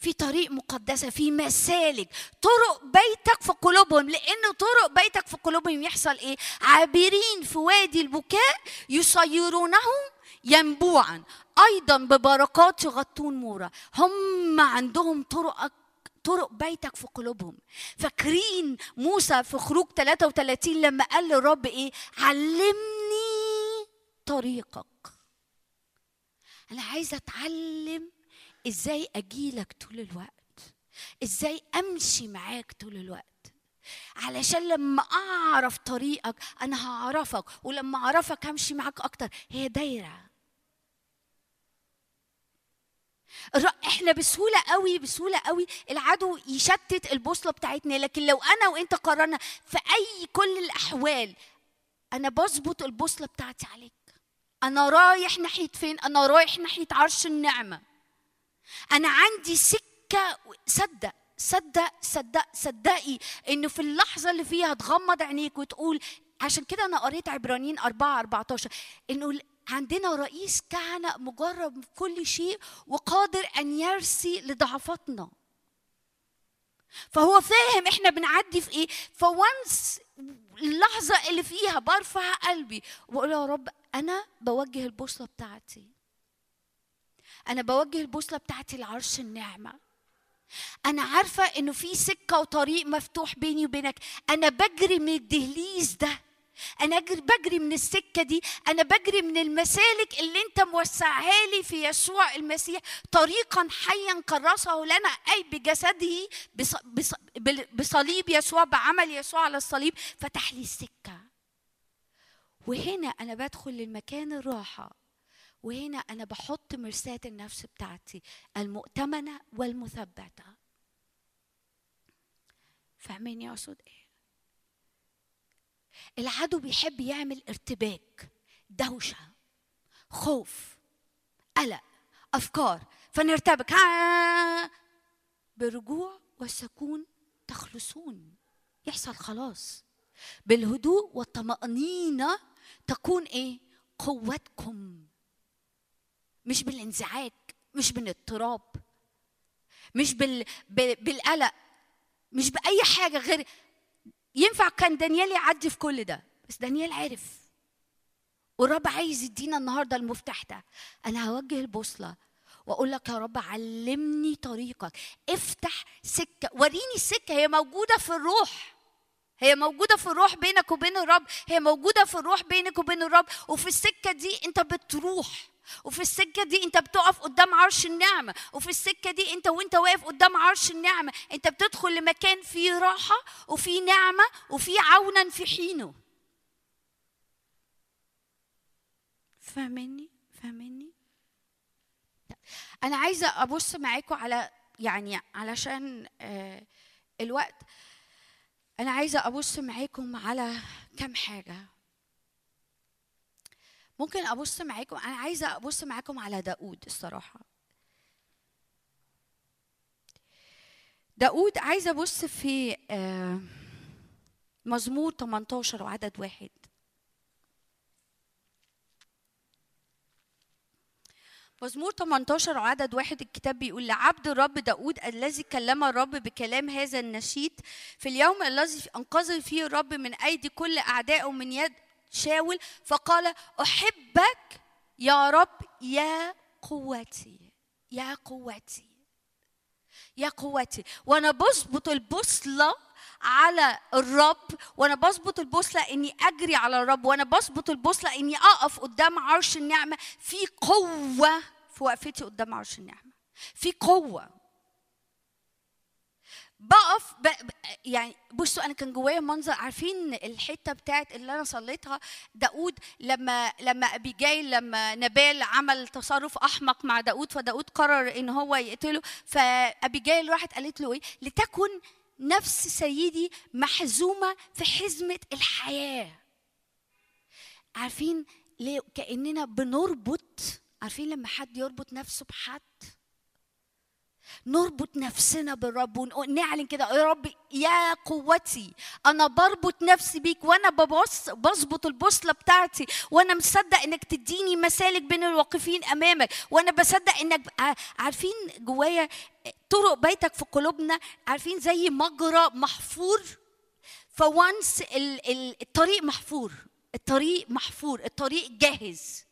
في طريق مقدسة في مسالك طرق بيتك في قلوبهم. لأن طرق بيتك في قلوبهم يحصل إيه؟ عابرين في وادي البكاء يصيرونهم ينبوعا. أيضا ببركات يغطون مورا. هم عندهم طرق طرق بيتك في قلوبهم. فاكرين موسى في خروج 33 لما قال للرب إيه؟ علمني طريقك. أنا عايزه أتعلم إزاي أجيلك طول الوقت. إزاي أمشي معاك طول الوقت. علشان لما أعرف طريقك أنا هعرفك ولما أعرفك همشي معاك أكتر. هي دايرة. إحنا بسهولة قوي بسهولة قوي العدو يشتت البوصلة بتاعتنا لكن لو أنا وأنت قررنا في أي كل الأحوال أنا بظبط البوصلة بتاعتي عليك. أنا رايح ناحية فين؟ أنا رايح ناحية عرش النعمة. أنا عندي سكة صدق صدق صدق صدقي انه في اللحظة اللي فيها تغمض عينيك وتقول عشان كده أنا قريت عبرانيين 4 14 إنه عندنا رئيس كهنة مجرب كل شيء وقادر أن يرسي لضعفاتنا. فهو فاهم إحنا بنعدي في إيه. فوانس اللحظة اللي فيها برفع قلبي وأقول يا رب أنا بوجه البوصلة بتاعتي. أنا بوجه البوصلة بتاعتي لعرش النعمة. أنا عارفة إنه في سكة وطريق مفتوح بيني وبينك. أنا بجري من الدهليز ده. أنا بجري من السكة دي. أنا بجري من المسالك اللي أنت موسعها لي في يسوع المسيح. طريقا حيا كرسه لنا أي بجسده بصليب يسوع بعمل يسوع على الصليب فتح لي السكة. وهنا أنا بدخل للمكان الراحة. وهنا أنا بحط مرساة النفس بتاعتي المؤتمنة والمثبتة. فاهمين اقصد إيه؟ العدو بيحب يعمل ارتباك دوشة خوف قلق أفكار. فنرتبك. برجوع والسكون تخلصون. يحصل خلاص. بالهدوء والطمأنينة تكون إيه؟ قوتكم. مش بالانزعاج مش بالاضطراب مش بال... بالقلق مش بأي حاجة غير ينفع كان دانيال يعدي في كل ده بس دانيال عرف والرب عايز يدينا النهارده المفتاح ده. أنا هوجه البوصلة وأقول لك يا رب علمني طريقك. افتح سكة وريني السكه هي موجودة في الروح. هي موجودة في الروح بينك وبين الرب. هي موجودة في الروح بينك وبين الرب. وفي السكة دي أنت بتروح. وفي السكة دي انت بتقف قدام عرش النعمة وفي السكة دي انت وانت واقف قدام عرش النعمة انت بتدخل لمكان فيه راحة وفيه نعمة وفيه عونا في حينه. فاهمني فاهمني أنا عايزة أبص معاكم على يعني علشان آه، الوقت. أنا عايزة أبص معاكم على كم حاجة. ممكن أبص معاكم أنا عايزة أبص معاكم على داود الصراحة. داود عايزة أبص في آه، مزمور 18 وعدد واحد. مزمور 18 وعدد واحد الكتاب بيقول لعبد الرب داود الذي كلم الرب بكلام هذا النشيد في اليوم الذي أنقذ فيه الرب من أيدي كل أعدائه من يد شاول فقال أحبك يا رب يا قوتي يا قوتي يا قوتي. وأنا بظبط البوصلة على الرب وأنا بظبط البوصلة إني أجري على الرب وأنا بظبط البوصلة إني أقف قدام عرش النعمة. في قوة في وقفتي قدام عرش النعمة. في قوة بقف ب... ب- يعني بصوا أنا كان جوايا منظر عارفين الحتة بتاعت اللي أنا صليتها؟ داود لما لما أبيجايل لما نبال عمل تصرف أحمق مع داود فداود قرر إن هو يقتله. فأبيجايل راحت قالت له إيه؟ لتكن نفس سيدي محزومة في حزمة الحياة. عارفين ليه؟ كأننا بنربط عارفين لما حد يربط نفسه بحد؟ نربط نفسنا بالرب ونعلن كده يا رب يا قوتي أنا بربط نفسي بيك وأنا ببص بظبط البوصلة بتاعتي وأنا مصدق إنك تديني مسالك بين الواقفين أمامك وأنا بصدق إنك عارفين جوايا طرق بيتك في قلوبنا عارفين زي مجرى محفور؟ فوانس ال- ال- الطريق محفور الطريق محفور الطريق جاهز.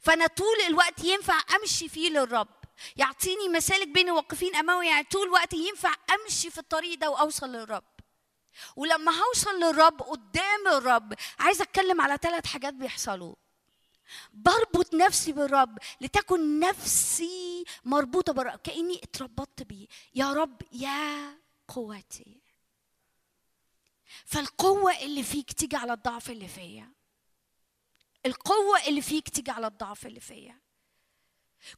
فأنا طول الوقت ينفع أمشي فيه للرب. يعطيني مسالك بين الواقفين أمامي يعني طول الوقت ينفع أمشي في الطريق ده وأوصل للرب. ولما هوصل للرب قدام الرب عايزه أتكلم على ثلاث حاجات بيحصلوا. بربط نفسي بالرب لتكن نفسي مربوطة بالرب كأني اتربطت بيه. يا رب يا قوتي. فالقوة اللي فيك تيجي على الضعف اللي فيا. القوة اللي فيك تيجي على الضعف اللي فيا.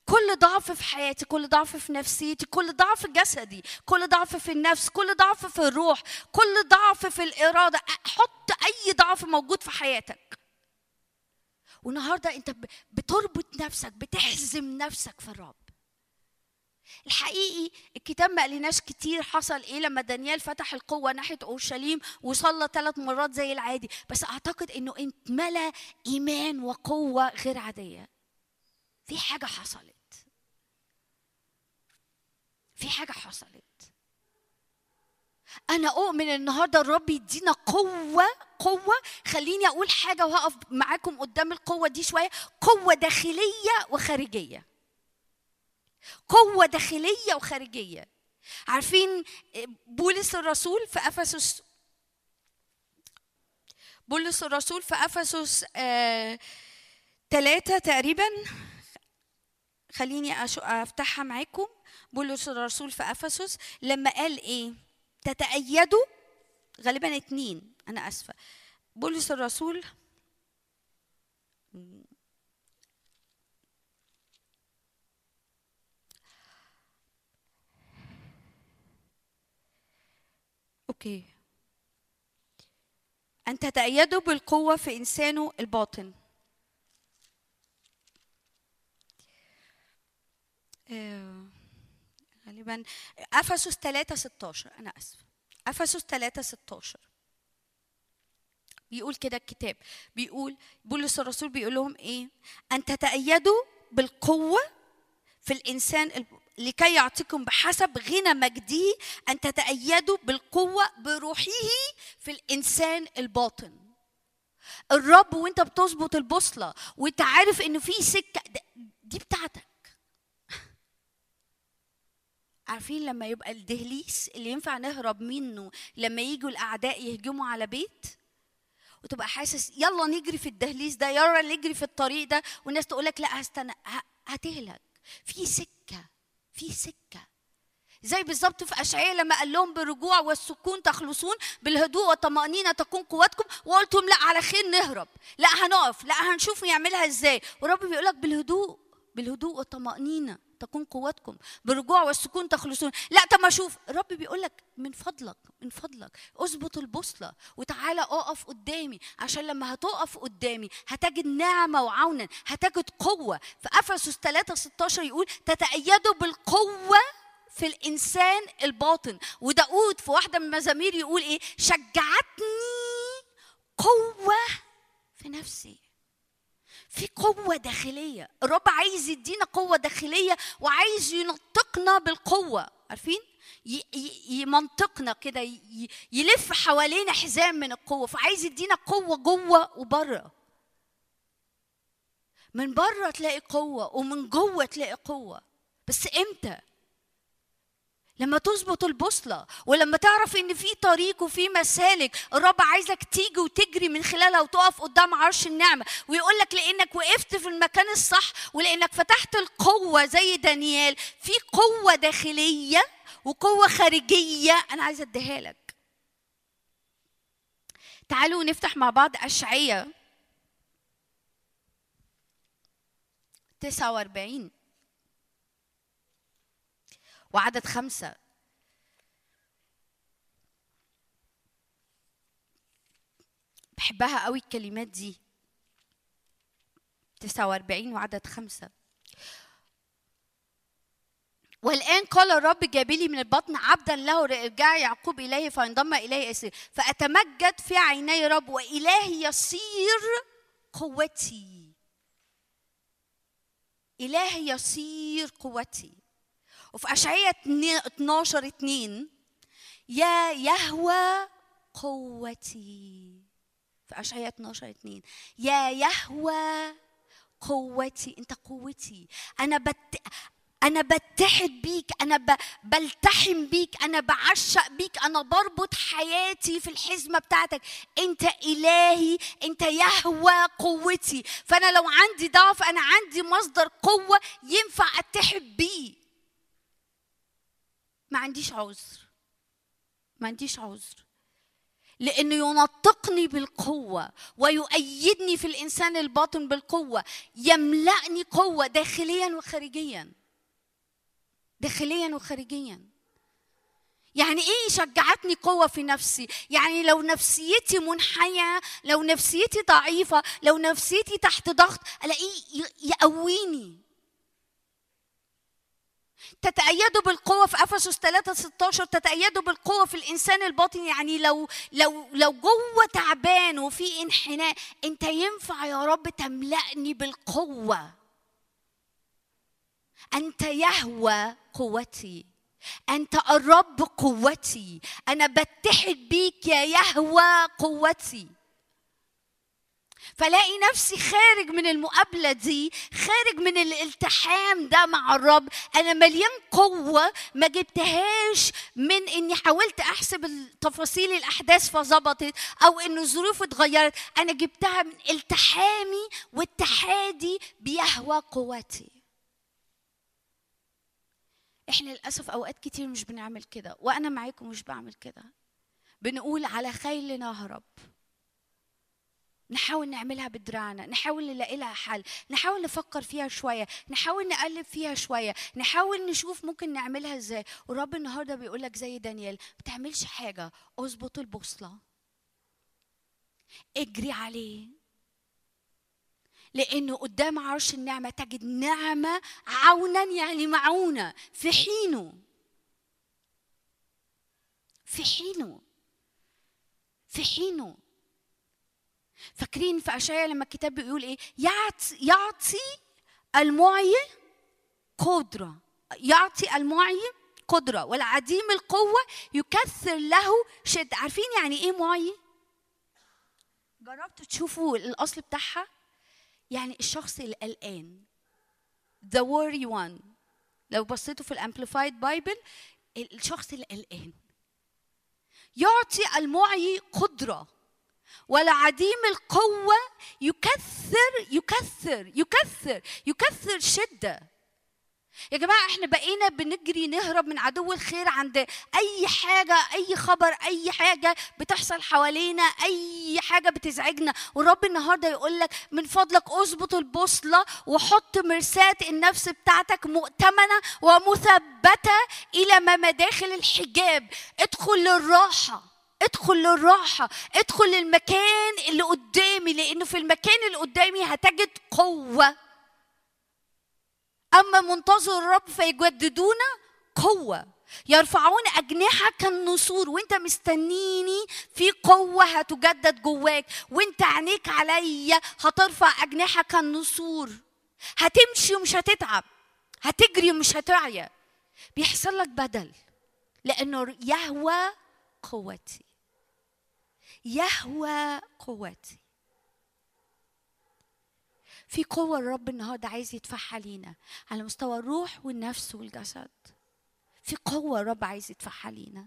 كل ضعف في حياتي كل ضعف في نفسيتي كل ضعف جسدي كل ضعف في النفس كل ضعف في الروح كل ضعف في الإرادة. حط أي ضعف موجود في حياتك. والنهاردة أنت بتربط نفسك بتحزم نفسك في الرب. الحقيقي الكتاب ما قالناش كتير حصل إيه لما دانيال فتح القوة ناحية أورشليم وصلى ثلاث مرات زي العادي. بس أعتقد إنه اتملى إيمان وقوة غير عادية. في حاجة حصلت. في حاجة حصلت. أنا أؤمن النهاردة الرب يدينا قوة قوة. خليني أقول حاجة وهقف معاكم قدام القوة دي شوية. قوة داخلية وخارجية. قوة داخلية وخارجية. عارفين بولس الرسول في أفسس بولس الرسول في أفسس آه ثلاثة تقريبا؟ خليني أفتحها معاكم. بولس الرسول في أفسس لما قال إيه؟ تتأيدوا؟ غالبا اتنين أنا آسفة. بولس الرسول أوكي. أن تتأيدوا بالقوة في إنسانه الباطن. غالبا. أفسس 3 16 أنا آسفة. أفسس 3 16 بيقول كده الكتاب. بيقول بولس الرسول بيقول لهم إيه؟ أن تتأيدوا بالقوة في الإنسان لكي يعطيكم بحسب غنى مجده أن تتأيدوا بالقوة بروحه في الإنسان الباطن. الرب وأنت بتظبط البوصلة وأنت عارف انه في سكة دي بتاعتك. عارفين لما يبقى الدهليس اللي ينفع نهرب منه لما يجوا الأعداء يهجموا على بيت؟ وتبقى حاسس يلا نجري في الدهليس ده يلا نجري في الطريق ده. والناس تقول لك لا هستنى هتهلك. في سكة في سكة. زي بالظبط في اشعياء لما قال لهم بالرجوع والسكون تخلصون بالهدوء والطمأنينة تكون قوتكم. وقلت لهم لا على خير نهرب. لا هنقف. لا هنشوف يعملها إزاي. ورب بيقول لك بالهدوء بالهدوء والطمأنينة. تكون قوتكم. بالرجوع والسكون تخلصون. لا طب ما شوف الرب بيقول لك من فضلك من فضلك اظبط البوصلة وتعالى اقف قدامي عشان لما هتقف قدامي هتجد نعمة وعونا هتجد قوة. في أفسس 3 16 يقول تتأيدوا بالقوة في الإنسان الباطن. وداود في واحدة من المزامير يقول إيه؟ شجعتني قوة في نفسي. في قوة داخلية. الرب عايز يدينا قوة داخلية وعايز ينطقنا بالقوة. عارفين؟ يمنطقنا كده يلف حوالينا حزام من القوة. فعايز يدينا قوة جوه وبره. من بره تلاقي قوة ومن جوه تلاقي قوة. بس إمتى؟ لما تظبط البوصلة ولما تعرف إن في طريق وفي مسالك الرب عايزك تيجي وتجري من خلالها وتقف قدام عرش النعمة ويقول لك لأنك وقفت في المكان الصح ولأنك فتحت القوة زي دانيال في قوة داخلية وقوة خارجية أنا عايزة أديها لك. تعالوا نفتح مع بعض أشعية 49 وعدد خمسة. بحبها قوي الكلمات دي. 49 وعدد خمسة. والآن قال الرب جابلي من البطن عبدا له ارجع يعقوب إليه فينضم إليه إسرائيل فأتمجد في عيني رب وإلهي يصير قوتي. إلهي يصير قوتي. وفي أشعية 12 2 يا يهوى قوتي. في أشعية 12 2 يا يهوى قوتي أنت قوتي. أنا بت أنا بتحد بيك أنا ب... بلتحم بيك أنا بعشق بيك أنا بربط حياتي في الحزمة بتاعتك. أنت إلهي أنت يهوى قوتي. فأنا لو عندي ضعف أنا عندي مصدر قوة ينفع أتحد بيه. ما عنديش عذر. ما عنديش عذر. لأنه ينطقني بالقوة ويؤيدني في الإنسان الباطن بالقوة. يملأني قوة داخليا وخارجيا. داخليا وخارجيا. يعني إيه شجعتني قوة في نفسي؟ يعني لو نفسيتي منحيه لو نفسيتي ضعيفة لو نفسيتي تحت ضغط ألاقيه يقويني. تتأيدوا بالقوة في أفسس 3 16 تتأيدوا بالقوة في الإنسان الباطن. يعني لو لو لو جوه تعبان وفي انحناء أنت ينفع يا رب تملأني بالقوة. أنت يهوى قوتي. أنت الرب قوتي. أنا بتحد بيك يا يهوى قوتي. فلاقي نفسي خارج من المقابلة دي خارج من الالتحام ده مع الرب. أنا مليان قوة ما جبتهاش من إني حاولت أحسب تفاصيل الأحداث فظبطت أو إن الظروف اتغيرت. أنا جبتها من التحامي واتحادي بيهوى قوتي. إحنا للأسف أوقات كتير مش بنعمل كده وأنا معاكم مش بعمل كده. بنقول على خيل نهرب. نحاول نعملها بدراعنا نحاول نلاقي لها حل نحاول نفكر فيها شوية نحاول نقلب فيها شوية نحاول نشوف ممكن نعملها إزاي. ورب النهاردة بيقول لك زي دانيال ما تعملش حاجة اظبط البوصلة. اجري عليه. لأنه قدام عرش النعمة تجد نعمة عونا يعني معونة في حينه. في حينه. في حينه. فاكرين في اشعياء لما الكتاب بيقول إيه؟ يعطي يعطي المعي قدرة. يعطي المعي قدرة. والعديم القوة يكثر له شد عارفين يعني إيه معي جربتوا تشوفوا الأصل بتاعها؟ يعني الشخص القلقان. The worried one. لو بصيتوا في ال Amplified Bible الشخص القلقان. يعطي المعيي قدرة. ولعديم القوة يكثر يكثر يكثر يكثر شدة. يا جماعة إحنا بقينا بنجري نهرب من عدو الخير عند أي حاجة أي خبر أي حاجة بتحصل حوالينا أي حاجة بتزعجنا. والرب النهاردة يقول لك من فضلك أظبط البوصلة وحط مرساة النفس بتاعتك مؤتمنة ومثبتة إلى ما مداخل الحجاب. ادخل للراحة. ادخل للراحة ادخل للمكان اللي قدامي لأنه في المكان اللي قدامي هتجد قوة. أما منتظر الرب فيجددون قوة. يرفعون أجنحة كالنسور وأنت مستنيني في قوة هتجدد جواك. وأنت عينيك عليا هترفع أجنحة كالنسور. هتمشي ومش هتتعب. هتجري ومش هتعيا. بيحصل لك بدل لأنه يهوى قوتي. يهوى قوتي في قوة الرب النهاردة عايز يدفعها لينا على مستوى الروح والنفس والجسد. في قوة الرب عايز يدفعها لينا.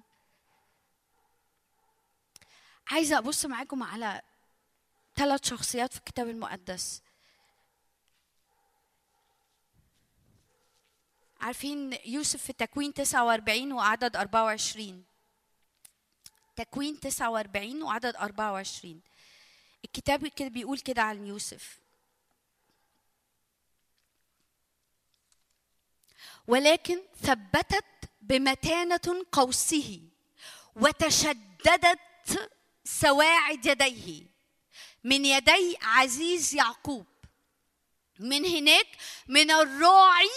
عايزة أبص معاكم على ثلاث شخصيات في الكتاب المقدس. عارفين يوسف في تكوين 49 وعدد 24 تكوين 49 وعدد 24 الكتاب كده بيقول كده عن يوسف. ولكن ثبتت بمتانة قوسه وتشددت سواعد يديه. من يدي عزيز يعقوب. من هناك من الراعي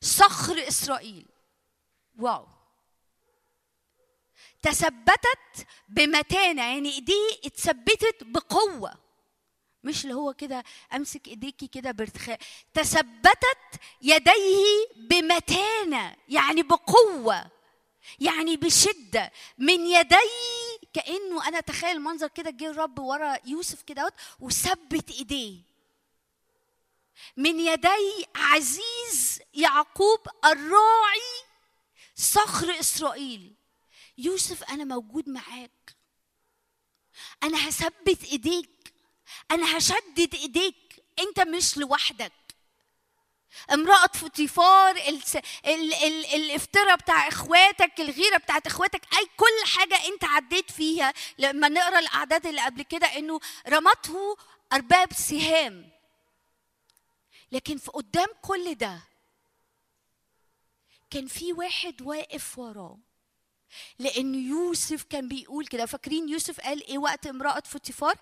صخر إسرائيل. واو. تثبتت بمتانه يعني ايديه اتثبتت بقوة. مش اللي هو كده أمسك إيديكي كده بارتخاء. تثبتت يديه بمتانة يعني بقوة يعني بشدة. من يدي كأنه أنا أتخيل المنظر كده جه الرب ورا يوسف كده وثبت إيديه. من يدي عزيز يعقوب الراعي صخر إسرائيل. يوسف أنا موجود معاك. أنا هثبت إيديك. أنا هشدد إيديك. أنت مش لوحدك. امرأة فوتيفار الس... ال... ال... الافتراء بتاع إخواتك الغيرة بتاعت إخواتك أي كل حاجة أنت عديت فيها. لما نقرأ الأعداد اللي قبل كده إنه رمته أرباب سهام. لكن في قدام كل ده كان في واحد واقف وراه. لأن يوسف كان بيقول كده. فاكرين يوسف قال إيه وقت امرأة فوتيفار؟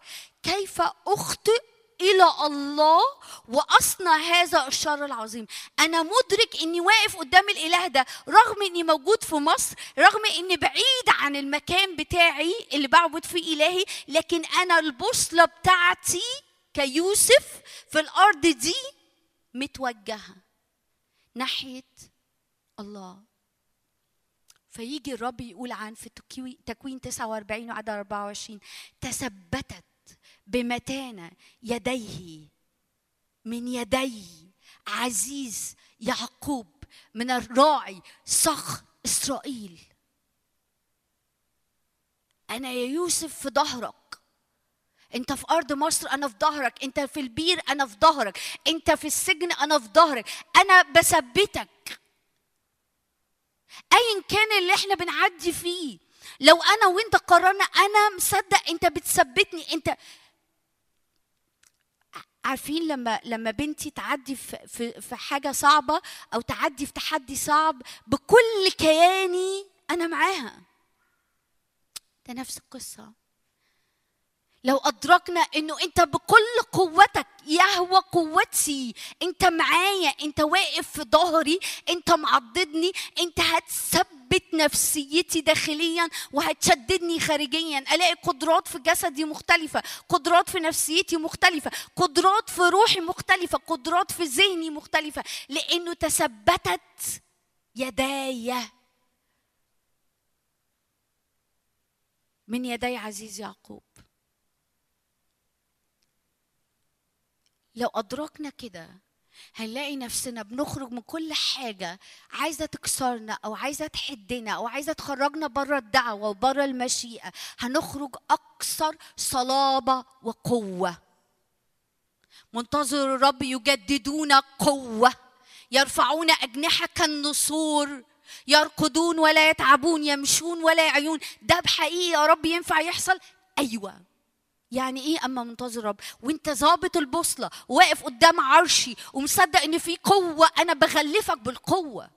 كيف أخطئ إلى الله وأصنع هذا الشر العظيم. أنا مدرك إني واقف قدام الإله ده رغم إني موجود في مصر رغم إني بعيد عن المكان بتاعي اللي بعبد فيه إلهي لكن أنا البوصلة بتاعتي كيوسف في الأرض دي متوجهة ناحية الله. فيجي الرب يقول عن في تكوين 49 وعدد 24 تثبتت بمتانة يديه من يدي عزيز يعقوب من الراعي صخ إسرائيل. أنا يا يوسف في ظهرك. أنت في أرض مصر أنا في ظهرك. أنت في البير أنا في ظهرك. أنت في السجن أنا في ظهرك. أنا بثبتك. ايا كان اللي إحنا بنعدي فيه. لو أنا وأنت قررنا أنا مصدق أنت بتثبتني أنت عارفين لما لما بنتي تعدي في, في في حاجة صعبة أو تعدي في تحدي صعب بكل كياني أنا معاها. ده نفس القصة. لو أدركنا إنه أنت بكل قوتك يهوى قوتي أنت معايا أنت واقف في ظهري أنت معضدني أنت هتثبت نفسيتي داخليا وهتشددني خارجيا. ألاقي قدرات في جسدي مختلفة قدرات في نفسيتي مختلفة قدرات في روحي مختلفة قدرات في ذهني مختلفة. لأنه تثبتت يداي. من يدي عزيز يعقوب. لو أدركنا كده هنلاقي نفسنا بنخرج من كل حاجة عايزة تكسرنا أو عايزة تحدنا أو عايزة تخرجنا بره الدعوة وبره المشيئة هنخرج أكثر صلابة وقوة. منتظر الرب يجددون قوة يرفعون أجنحة كالنسور يرقدون ولا يتعبون يمشون ولا يعيون. ده بحقيقة يا رب ينفع يحصل؟ أيوة. يعني إيه أما منتظر رب؟ وأنت ظابط البوصلة واقف قدام عرشي ومصدق إن في قوة أنا بغلفك بالقوة.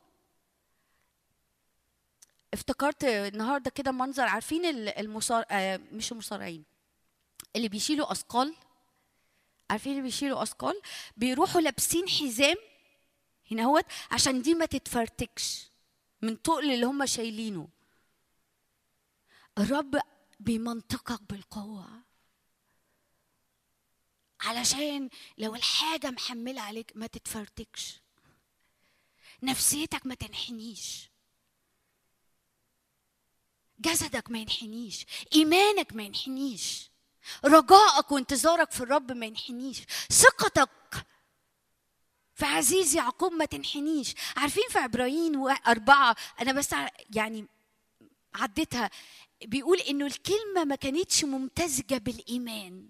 افتكرت النهارده كده منظر عارفين المصار آه مش المصارعين اللي بيشيلوا أثقال؟ عارفين اللي بيشيلوا أثقال؟ بيروحوا لابسين حزام هنا هوت عشان دي ما تتفرتكش من تقل اللي هم شايلينه. الرب بيمنطقك بالقوة. علشان لو الحاجة محملة عليك ما تتفرتكش. نفسيتك ما تنحنيش. جسدك ما ينحنيش. إيمانك ما ينحنيش. رجائك وانتظارك في الرب ما ينحنيش. ثقتك فعزيز يعقوب ما تنحنيش. عارفين في عبرايين أربعة أنا بس يعني عديتها. بيقول إنه الكلمة ما كانتش ممتزجة بالإيمان.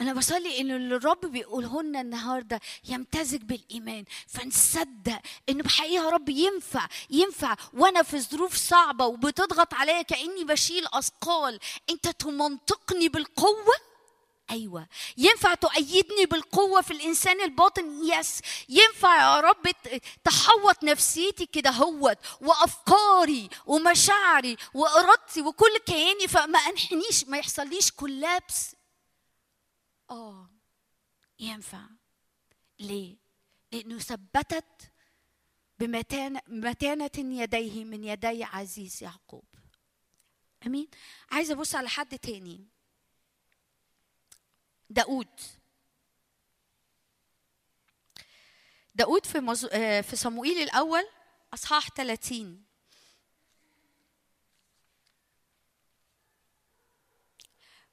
أنا بصلي إنه اللي الرب بيقوله لنا النهاردة يمتزج بالإيمان. فنصدق إنه بحقيقة يا رب ينفع ينفع. وأنا في ظروف صعبة وبتضغط عليا كأني بشيل أثقال. أنت تمنطقني بالقوة؟ أيوه. ينفع تؤيدني بالقوة في الإنسان الباطن؟ يس ينفع يا رب تحوط نفسيتي كده هوت وأفكاري ومشاعري وإرادتي وكل كياني فما أنحنيش ما يحصليش كولابس آه ينفع ليه لأنه ثبتت بمتانة متانة يديه من يدي عزيز يعقوب امين عايزه ابص على حد تاني داود داود في مز... في صموئيل الأول أصحاح 30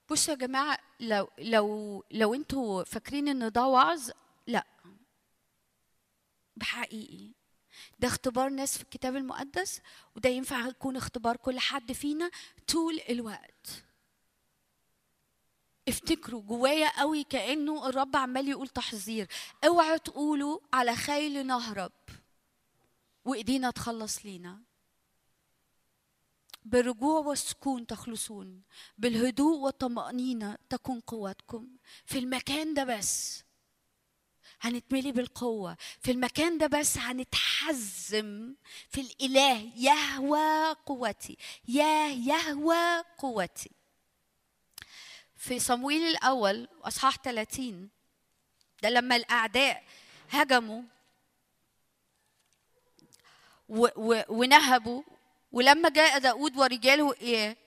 بصوا يا جماعة لو لو لو أنتوا فاكرين إن ده وعظ لأ. بحقيقي ده اختبار ناس في الكتاب المقدس وده ينفع يكون اختبار كل حد فينا طول الوقت. افتكروا جوايا قوي كأنه الرب عمال يقول تحذير. اوعوا تقولوا على خيل نهرب وإيدينا تخلص لينا. بالرجوع والسكون تخلصون بالهدوء والطمأنينة تكون قوتكم في المكان ده بس هنتملي بالقوة في المكان ده بس هنتحزم في الإله يهوى قوتي يا يهوى قوتي. في صمويل الأول أصحاح 30 ده لما الأعداء هجموا و و ونهبوا ولما جاء داود ورجاله إيه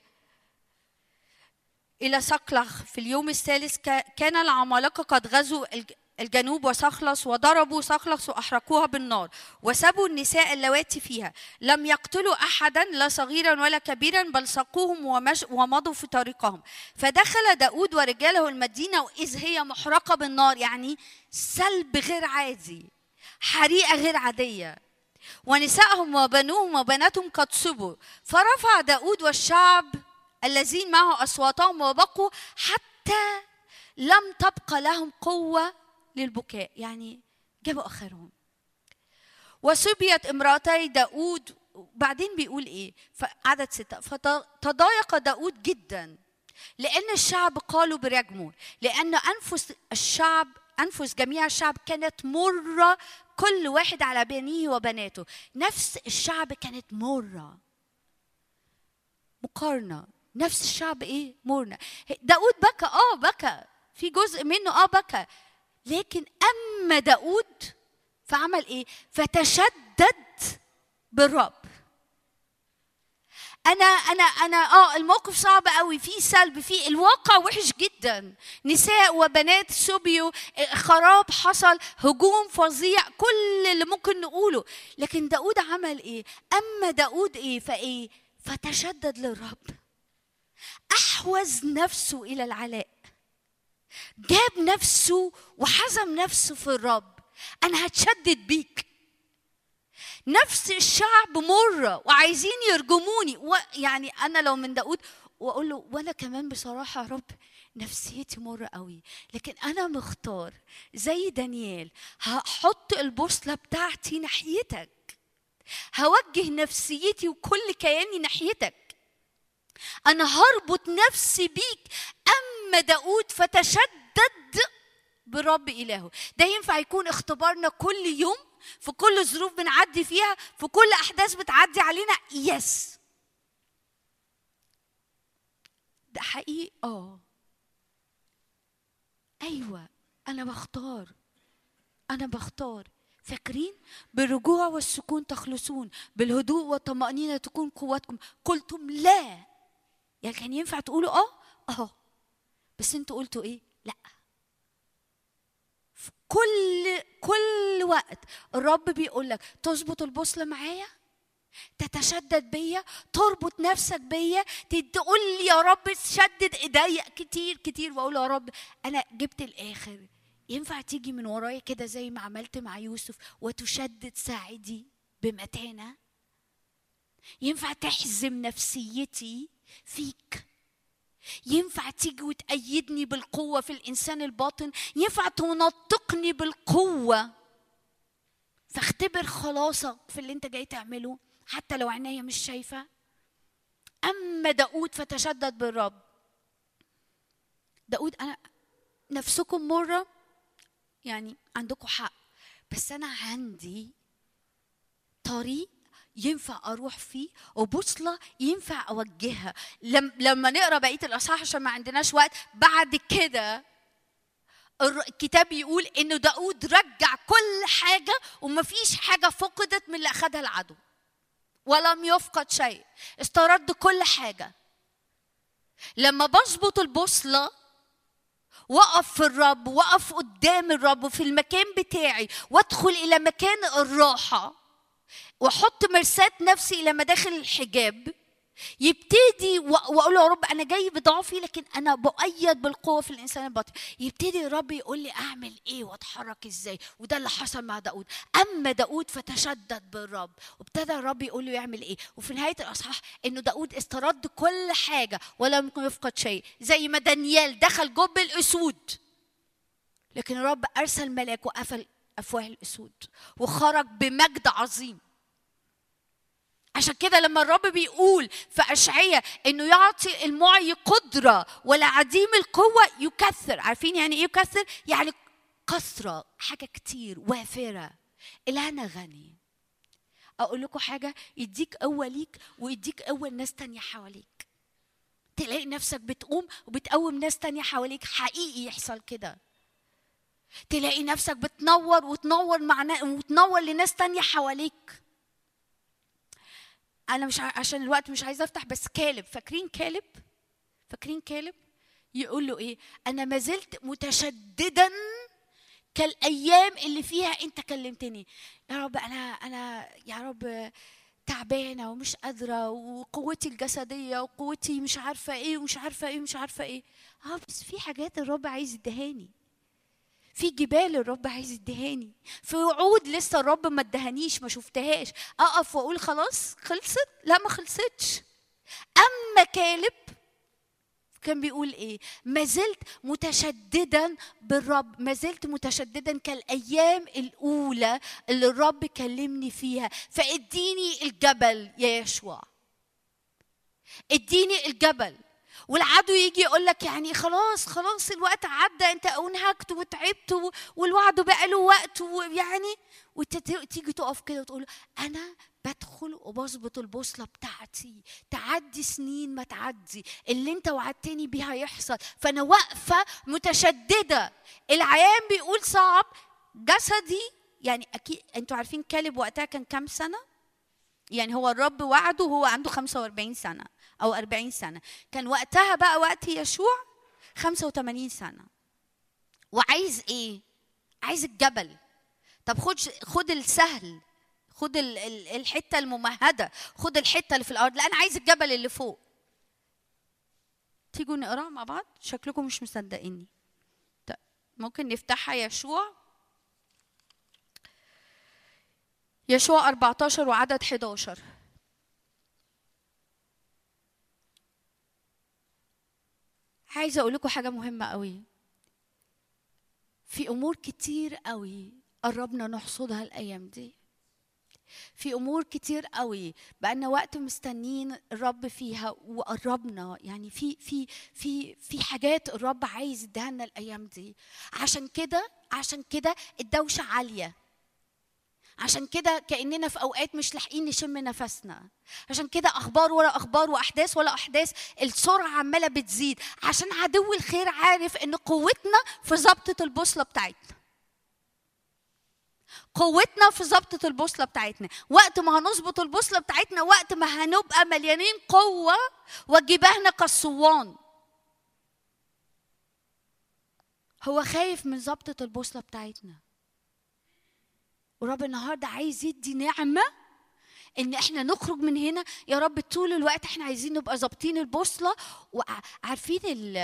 إلى صقلغ في اليوم الثالث كا- كان العمالقة قد غزوا الج- الجنوب وصخلص وضربوا صخلص وأحرقوها بالنار وسبوا النساء اللواتي فيها. لم يقتلوا أحدا لا صغيرا ولا كبيرا بل سقوهم ومضوا في طريقهم. فدخل داود ورجاله المدينة وإذ هي محرقة بالنار يعني سلب غير عادي حريقة غير عادية. ونسائهم وبنوهم وبناتهم قد سبوا. فرفع داود والشعب الذين معه أصواتهم وبقوا حتى لم تبقى لهم قوة للبكاء يعني جابوا آخرهم. وسبيت امرأتي داود بعدين بيقول إيه؟ عدد ستة. فتضايق داود جدا لأن الشعب قالوا برجمه لأن أنفس الشعب أنفس جميع الشعب كانت مرة كل واحد على بنيه وبناته. نفس الشعب كانت مرة. مقارنة. نفس الشعب إيه؟ مرنا داود بكى. آه بكى. في جزء منه آه بكى. لكن أما داود فعمل إيه؟ فتشدد بالرب. أنا أنا أنا آه الموقف صعب قوي في سلب في الواقع وحش جدا. نساء وبنات سبيوا خراب حصل هجوم فظيع كل اللي ممكن نقوله. لكن داود عمل إيه؟ أما داود إيه؟ فإيه؟ فتشدد للرب. أحوز نفسه إلى العلاء. جاب نفسه وحزم نفسه في الرب. أنا هتشدد بيك. نفس الشعب مرة وعايزين يرجموني. يعني أنا لو من داود وأقول له وأنا كمان بصراحة يا رب نفسيتي مرة قوي لكن أنا مختار زي دانيال هحط البوصلة بتاعتي ناحيتك هوجه نفسيتي وكل كياني ناحيتك. أنا هربط نفسي بيك أما داود فتشدد برب إلهه. ده ينفع يكون اختبارنا كل يوم؟ في كل ظروف بنعدي فيها في كل أحداث بتعدي علينا يس ده حقيقي؟ آه. أيوه أنا بختار. أنا بختار. فاكرين؟ بالرجوع والسكون تخلصون بالهدوء والطمأنينة تكون قوتكم. قلتم لا. يعني كان ينفع تقولوا آه؟ آه. بس أنتوا قلتوا إيه؟ لأ. في كل كل وقت الرب بيقول لك تظبط البوصلة معايا تتشدد بيا تربط نفسك بيا تقول لي يا رب شدد ايديا كتير كتير وأقول يا رب أنا جبت الآخر. ينفع تيجي من ورايا كده زي ما عملت مع يوسف وتشدد ساعدي بمتانة؟ ينفع تحزم نفسيتي فيك؟ ينفع تيجي وتأيدني بالقوة في الإنسان الباطن؟ ينفع تنطقني بالقوة؟ فاختبر خلاصك في اللي انت جاي تعمله حتى لو عينيا مش شايفة. أما داود فتشدد بالرب. داود أنا نفسكم مرة؟ يعني عندكم حق. بس أنا عندي طريق ينفع أروح فيه؟ وبوصلة ينفع أوجهها. لم لما نقرأ بقية الأصحاح عشان ما عندناش وقت بعد كده الكتاب يقول انه داود رجع كل حاجة ومفيش حاجة فقدت من اللي اخذها العدو. ولم يفقد شيء. استرد كل حاجة. لما بظبط البوصلة وقف في الرب وقف قدام الرب في المكان بتاعي وادخل إلى مكان الراحة واحط مرساة نفسي إلى مداخل الحجاب يبتدي واقول يا رب أنا جاي بضعفي لكن أنا بؤيد بالقوة في الإنسان الباطن. يبتدي الرب يقول لي أعمل إيه وأتحرك إزاي؟ وده اللي حصل مع داود. أما داود فتشدد بالرب. وابتدى الرب يقول له يعمل إيه؟ وفي نهاية الأصحاح إنه داود استرد كل حاجة ولم يفقد شيء. زي ما دانيال دخل جب الاسود لكن الرب أرسل ملاك وقفل أفواه الأسود وخرج بمجد عظيم. عشان كده لما الرب بيقول في أشعية إنه يعطي المعي قدرة ولعديم القوة يكثر. عارفين يعني إيه يكثر؟ يعني كثرة حاجة كتير وافرة. إلهنا غني. أقول لكم حاجة يديك قوة ليك ويديك قوة لناس تانية حواليك. تلاقي نفسك بتقوم وبتقوم ناس تانية حواليك. حقيقي يحصل كده. تلاقي نفسك بتنور وتنور مع وتنور لناس تانية حواليك. أنا مش عشان الوقت مش عايزة أفتح بس كالب فاكرين كالب؟ فاكرين كالب؟ يقول له إيه؟ أنا ما زلت متشددا كالأيام اللي فيها أنت كلمتني. يا رب أنا أنا يا رب تعبانة ومش قادرة وقوتي الجسدية وقوتي مش عارفة إيه ومش عارفة إيه ومش عارفة إيه. آه بس في حاجات الرب عايز يدهاني. في جبال الرب عايز يدهاني في وعود لسه الرب ما ادهانيش ما شفتهاش. أقف وأقول خلاص خلصت؟ لا ما خلصتش. أما كالب كان بيقول إيه؟ ما زلت متشددا بالرب ما زلت متشددا كالأيام الأولى اللي الرب كلمني فيها. فإديني الجبل يا يشوع. إديني الجبل. والعدو يجي يقول لك يعني خلاص خلاص الوقت عدى انت انهكت وتعبت والوعد بقى له وقت ويعني وتيجي تقف كده وتقول أنا بدخل وبظبط البوصلة بتاعتي تعدي سنين ما تعدي اللي انت وعدتني بيه هيحصل. فأنا واقفة متشددة. العيان بيقول صعب جسدي يعني أكيد أنتوا عارفين كالب وقتها كان كام سنة؟ يعني هو الرب وعده وهو عنده 45 سنة. أو 40 سنة. كان وقتها بقى وقت يشوع 85 سنة. وعايز إيه؟ عايز الجبل. طب خد خد السهل. خد ال- ال- الحتة الممهدة. خد الحتة اللي في الأرض لا أنا عايز الجبل اللي فوق. تيجوا نقراها مع بعض؟ شكلكم مش مصدقيني. طيب ممكن نفتحها. يشوع. يشوع 14 وعدد 11 عايزة أقول لكم حاجة مهمة قوي. في أمور كتير قوي قربنا نحصدها الأيام دي. في أمور كتير قوي بقالنا وقت مستنين الرب فيها وقربنا. يعني في في في في حاجات الرب عايز يديها لنا الأيام دي. عشان كده عشان كده الدوشة عالية. عشان كده كأننا في أوقات مش لاحقين نشم نفسنا. عشان كده أخبار ورا أخبار وأحداث ولا أحداث السرعة عمالة بتزيد. عشان عدو الخير عارف إن قوتنا في ظبطه البوصلة بتاعتنا. قوتنا في ظبطة البوصلة بتاعتنا. وقت ما هنظبط البوصلة بتاعتنا وقت ما هنبقى مليانين قوة وجباهنا كالصوان هو خايف من ظبطة البوصلة بتاعتنا. ورب النهارده عايز يدي نعمة إن إحنا نخرج من هنا يا رب طول الوقت إحنا عايزين نبقى ظابطين البوصلة وعارفين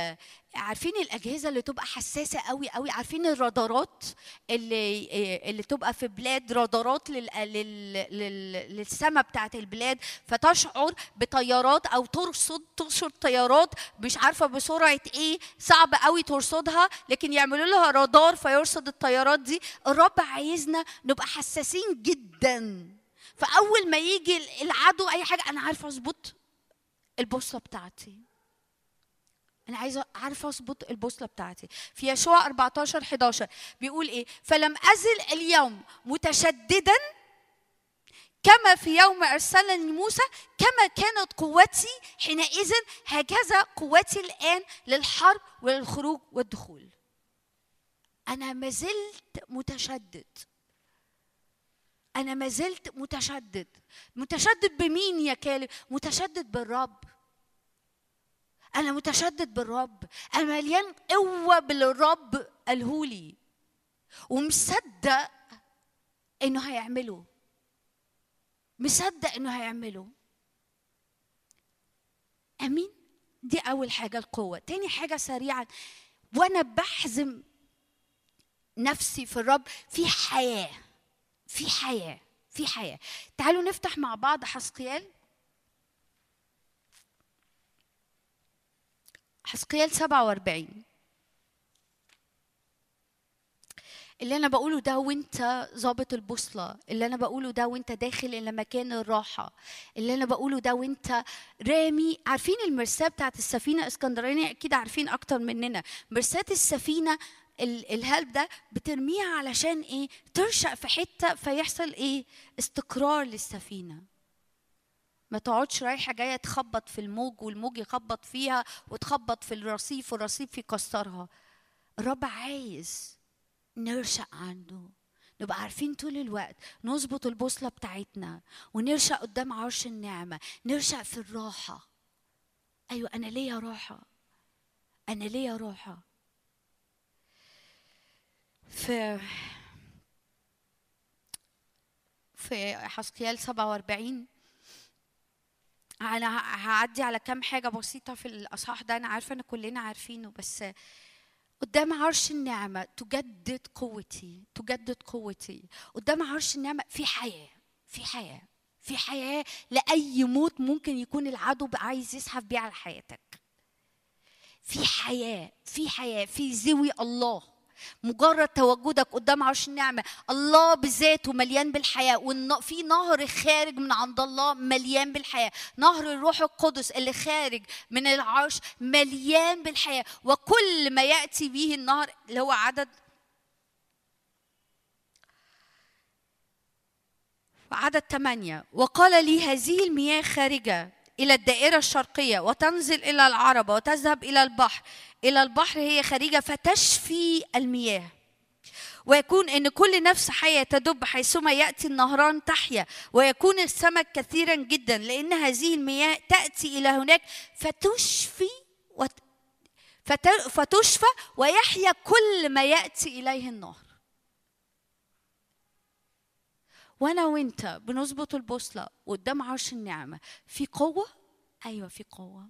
عارفين الأجهزة اللي تبقى حساسة قوي قوي عارفين الرادارات اللي اللي تبقى في بلاد رادارات لل... لل... لل... للسماء بتاعت البلاد. فتشعر بطيارات أو ترصد ترصد طيارات مش عارفة بسرعة إيه صعب قوي ترصدها لكن يعملوا لها رادار فيرصد الطيارات دي. الرب عايزنا نبقى حساسين جدا. فأول ما يجي العدو أي حاجة أنا عارفة أظبط البوصلة بتاعتي. أنا عايزة عارفة أظبط البوصلة بتاعتي. في يشوع 14 11 بيقول إيه؟ فلم أزل اليوم متشددا كما في يوم ارسلني موسى كما كانت قوتي حينئذ هكذا قوتي الآن للحرب وللخروج والدخول. أنا ما زلت متشدد. أنا ما زلت متشدد. متشدد بمين يا كالب؟ متشدد بالرب. أنا متشدد بالرب. أنا مليان قوة بالرب قالهولي ومصدق إنه هيعمله. مصدق إنه هيعمله. أمين؟ دي أول حاجة القوة. تاني حاجة سريعا. وأنا بحزم نفسي في الرب في حياة. في حياة في حياة. تعالوا نفتح مع بعض حسقيال. حسقيال 47 اللي أنا بقوله ده وأنت ظابط البوصلة. اللي أنا بقوله ده وأنت داخل إلى مكان الراحة. اللي أنا بقوله ده وأنت رامي. عارفين المرساه بتاعت السفينة إسكندرانية؟ أكيد عارفين أكتر مننا. مرساه السفينة الهلب ده بترميها علشان إيه؟ ترشق في حتة فيحصل إيه؟ استقرار للسفينة. ما تقعدش رايحة جاية تخبط في الموج والموج يخبط فيها وتخبط في الرصيف والرصيف يكسرها. الرب عايز نرشق عنده. نبقى عارفين طول الوقت. نظبط البوصلة بتاعتنا ونرشق قدام عرش النعمة. نرشق في الراحة. أيوه أنا ليا راحة. أنا ليا راحة. في في حسقيال 47 أنا هعدي على كام حاجة بسيطة في الإصحاح ده أنا عارفة إن كلنا عارفينه بس قدام عرش النعمة تجدد قوتي تجدد قوتي. قدام عرش النعمة في حياة في حياة في حياة لأي موت ممكن يكون العدو عايز يسحب بيه على حياتك. في حياة في حياة في زوي الله. مجرد تواجدك قدام عرش النعمة. الله بذاته مليان بالحياة وفي نهر خارج من عند الله مليان بالحياة. نهر الروح القدس اللي خارج من العرش مليان بالحياة. وكل ما يأتي به النهر اللي هو عدد عدد ثمانية وقال لي هذه المياه خارجة إلى الدائرة الشرقية وتنزل إلى العربة وتذهب إلى البحر. إلى البحر هي خارجة فتشفي المياه. ويكون إن كل نفس حية تدب حيثما يأتي النهران تحيا. ويكون السمك كثيرا جدا لأن هذه المياه تأتي إلى هناك فتشفي وت... فت... فتشفى ويحيا كل ما يأتي إليه النهر. وأنا وأنت بنظبط البوصلة قدام عرش النعمة. في قوة؟ أيوه في قوة.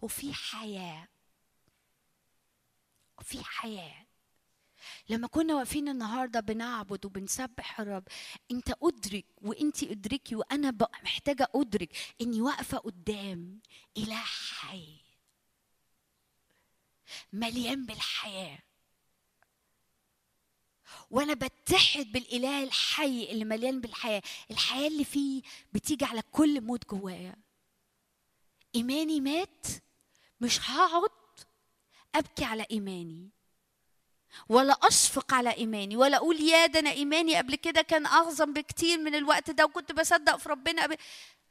وفي حياة. في حياة. لما كنا واقفين النهارده بنعبد وبنسبح الرب انت أدرك وانت أدركي وأنا محتاجة أدرك إني واقفة قدام إله حي مليان بالحياة. وأنا بتحد بالإله الحي اللي مليان بالحياة. الحياة اللي فيه بتيجي على كل موت جوايا. إيماني مات مش هقعد أبكي على إيماني. ولا أشفق على إيماني ولا أقول يا ده أنا إيماني قبل كده كان أعظم بكتير من الوقت ده وكنت بصدق في ربنا قبل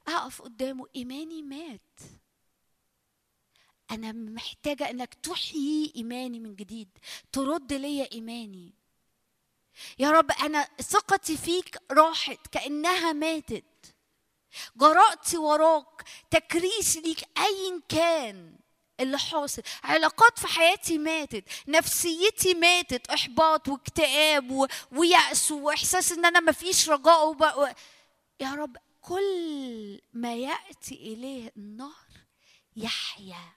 اقف قدامه إيماني مات. أنا محتاجة إنك تحيي إيماني من جديد ترد ليا إيماني. يا رب أنا ثقتي فيك راحت كأنها ماتت. جرأتي وراك تكريسي ليك ايا كان. اللي حاصل. علاقات في حياتي ماتت نفسيتي ماتت إحباط واكتئاب و... ويأس وإحساس إن أنا مفيش رجاء وب... و... يا رب كل ما يأتي إليه النهر يحيا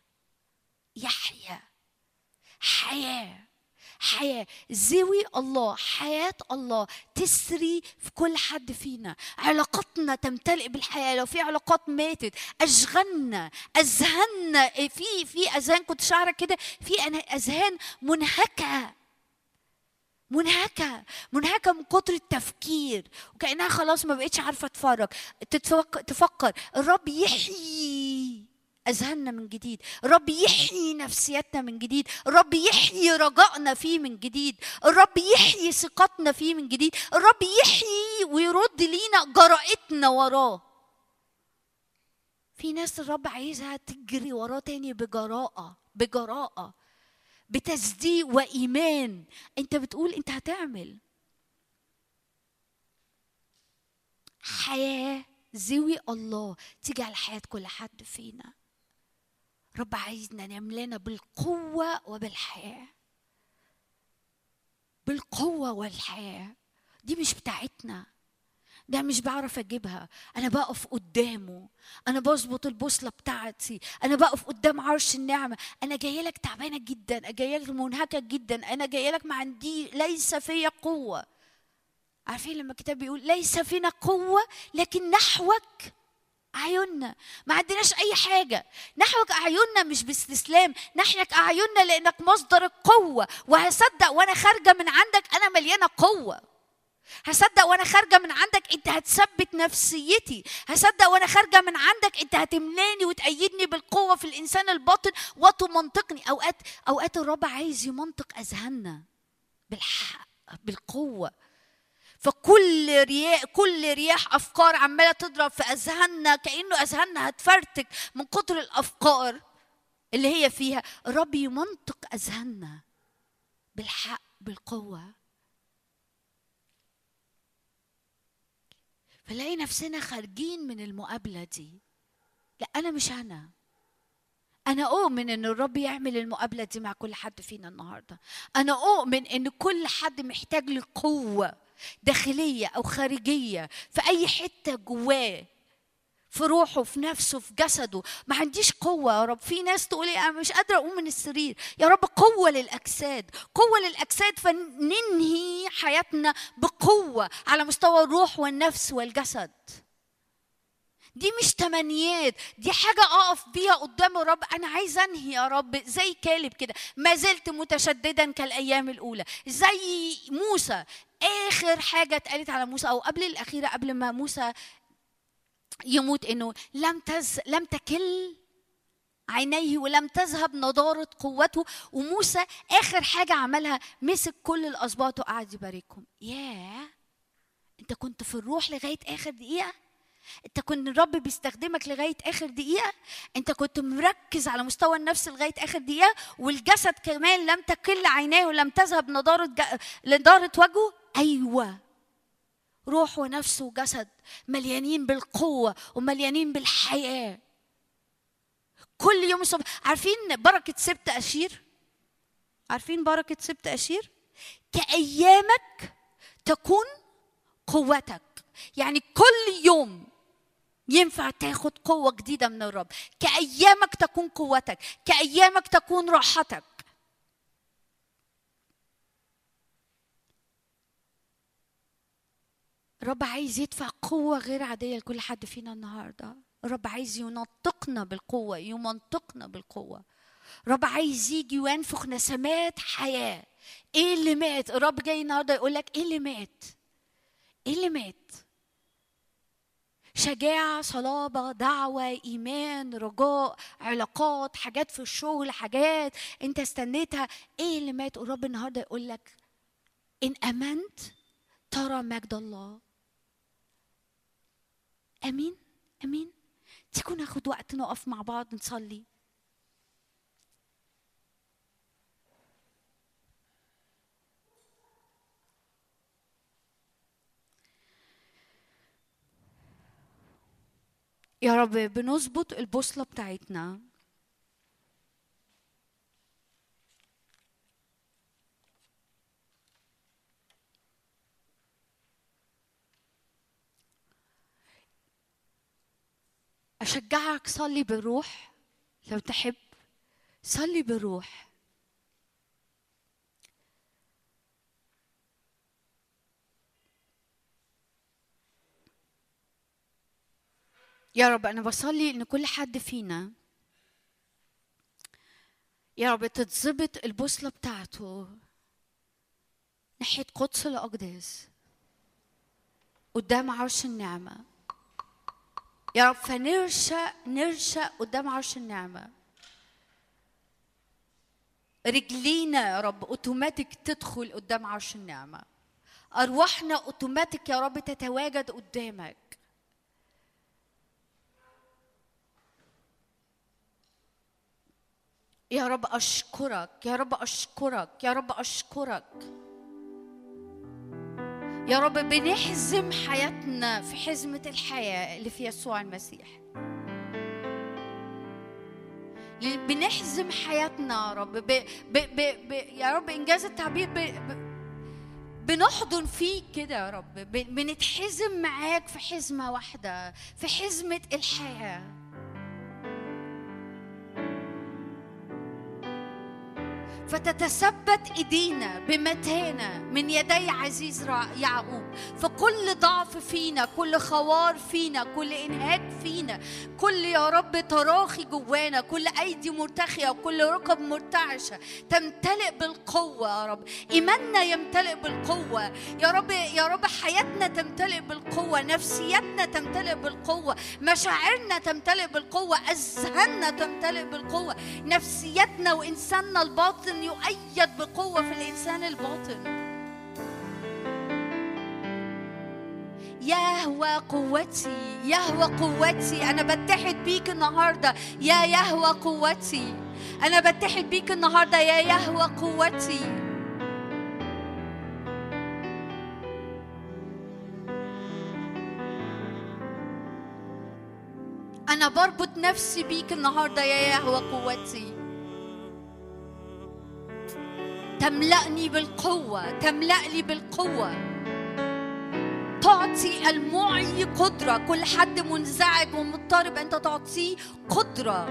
يحيا حياة. زوي الله حياة الله. تسري في كل حد فينا. علاقتنا تمتلئ بالحياة. لو في علاقات ماتت أشغلنا أذهاننا في في أذهان كنت شعرة كده في أنا- أذهان منهكة. منهكة. من كتر التفكير. وكأنها خلاص ما بقتش عارفة تتفك- تفكر. الرب يحيي. أذهاننا من جديد. الرب يحيي نفسيتنا من جديد. الرب يحيي رجائنا فيه من جديد. الرب يحيي ثقتنا فيه من جديد. الرب يحيي ويرد لينا جرأتنا وراه. في ناس الرب عايزها تجري وراه تاني بجراءة بجراءة بتصديق وإيمان. أنت بتقول أنت هتعمل. حياة زوي الله تيجي على حياة كل حد فينا. رب عايزنا نملانا بالقوة وبالحياة. بالقوة والحياة. دي مش بتاعتنا. ده مش بعرف أجيبها. أنا بقف قدامه. أنا بظبط البوصلة بتاعتي. أنا بقف قدام عرش النعمة. أنا جاية لك تعبانة جدا. أنا جاية لك منهكة جدا. أنا جاية لك ما عندي ليس فيا قوة. عارفين لما الكتاب بيقول ليس فينا قوة لكن نحوك. أعيننا ما عندناش أي حاجة. نحوك أعيننا مش باستسلام. نحيك أعيننا لأنك مصدر القوة. وهصدق وأنا خارجة من عندك أنا مليانة قوة. هصدق وأنا خارجة من عندك أنت هتثبت نفسيتي. هصدق وأنا خارجة من عندك أنت هتملاني وتأيدني بالقوة في الإنسان الباطن وتمنطقني. أوقات أوقات الرب عايز يمنطق أذهاننا بالحق بالقوة. فكل رياح كل رياح أفكار عمالة تضرب في أذهاننا كأنه أذهاننا هتفرتك من كتر الأفكار اللي هي فيها. الرب يمنطق أذهاننا بالحق بالقوة. فنلاقي نفسنا خارجين من المقابلة دي. لا أنا مش أنا. أنا أؤمن إن الرب يعمل المقابلة دي مع كل حد فينا النهارده. أنا أؤمن إن كل حد محتاج لقوة. داخلية أو خارجية في أي حتة جواه في روحه في نفسه في جسده. ما عنديش قوة. يا رب في ناس تقول لي أنا مش قادرة أقوم من السرير. يا رب قوة للأجساد. قوة للأجساد فننهي حياتنا بقوة على مستوى الروح والنفس والجسد. دي مش تمنيات. دي حاجة أقف بيها قدام الرب. أنا عايز أنهي يا رب. زي كالب كده. ما زلت متشددا كالأيام الأولى. زي موسى. آخر حاجة اتقالت على موسى أو قبل الأخيرة قبل ما موسى يموت إنه لم تز لم تكل عينيه ولم تذهب نضارة قوته. وموسى آخر حاجة عملها مسك كل الأسباط وقعد يباركهم. ياه! أنت كنت في الروح لغاية آخر دقيقة؟ أنت كنت الرب بيستخدمك لغاية آخر دقيقة؟ أنت كنت مركز على مستوى النفس لغاية آخر دقيقة؟ والجسد كمان لم تكل عينيه ولم تذهب نضارة ج... نضارة وجهه؟ أيوه. روح ونفس وجسد مليانين بالقوة ومليانين بالحياة. كل يوم الصبح عارفين بركة سبت أشير؟ عارفين بركة سبت أشير؟ كأيامك تكون قوتك. يعني كل يوم ينفع تاخد قوة جديدة من الرب. كأيامك تكون قوتك. كأيامك تكون راحتك. الرب عايز يدفع قوة غير عادية لكل حد فينا النهاردة. الرب عايز ينطقنا بالقوة يمنطقنا بالقوة. الرب عايز يجي وينفخ نسمات حياة. إيه اللي مات؟ الرب جاي النهاردة يقول لك إيه اللي مات؟ إيه اللي مات؟ شجاعة صلابة دعوة إيمان رجاء علاقات حاجات في الشغل حاجات أنت استنيتها. إيه اللي مات؟ الرب النهاردة يقول لك إن أمنت ترى مجد الله. أمين أمين. تيجوا ناخد وقت نقف مع بعض نصلي. يا رب بنظبط البوصلة بتاعتنا. أشجعك صلي بالروح لو تحب. صلي بالروح. يا رب أنا بصلي إن كل حد فينا يا رب تتظبط البوصلة بتاعته ناحية قدس الأقداس قدام عرش النعمة. يا رب فنرشق نرشق قدام عرش النعمة. رجلينا يا رب اوتوماتيك تدخل قدام عرش النعمة. أرواحنا اوتوماتيك يا رب تتواجد قدامك. يا رب أشكرك يا رب أشكرك يا رب أشكرك. يا رب بنحزم حياتنا في حزمة الحياة اللي في يسوع المسيح. بنحزم حياتنا يا رب. ب... ب... ب... ب... يا رب إنجاز التعبير ب... ب... بنحضن فيك كده يا رب. بنتحزم معاك في حزمة واحدة في حزمة الحياة. فتتثبت إيدينا بمتانه من يدي عزيز يعقوب. فكل ضعف فينا كل خوار فينا كل إنهاك فينا كل يا رب تراخي جوانا كل أيدي مرتخية وكل ركب مرتعشة تمتلئ بالقوة يا رب. إيماننا يمتلئ بالقوة. يا رب يا رب حياتنا تمتلئ بالقوة نفسيتنا تمتلئ بالقوة مشاعرنا تمتلئ بالقوة أذهاننا تمتلئ بالقوة نفسيتنا وإنساننا الباطن يؤيد بقوة في الإنسان الباطن. يهوى قوتي يهوى قوتي أنا بتحد بيك النهاردة. يا يهوى قوتي أنا بتحد بيك النهاردة. يا يهوى قوتي. أنا بربط نفسي بيك النهاردة. يا يهوى قوتي. تملأني بالقوة تملأني بالقوة. تعطي المعي قدرة كل حد منزعج ومضطرب أنت تعطيه قدرة.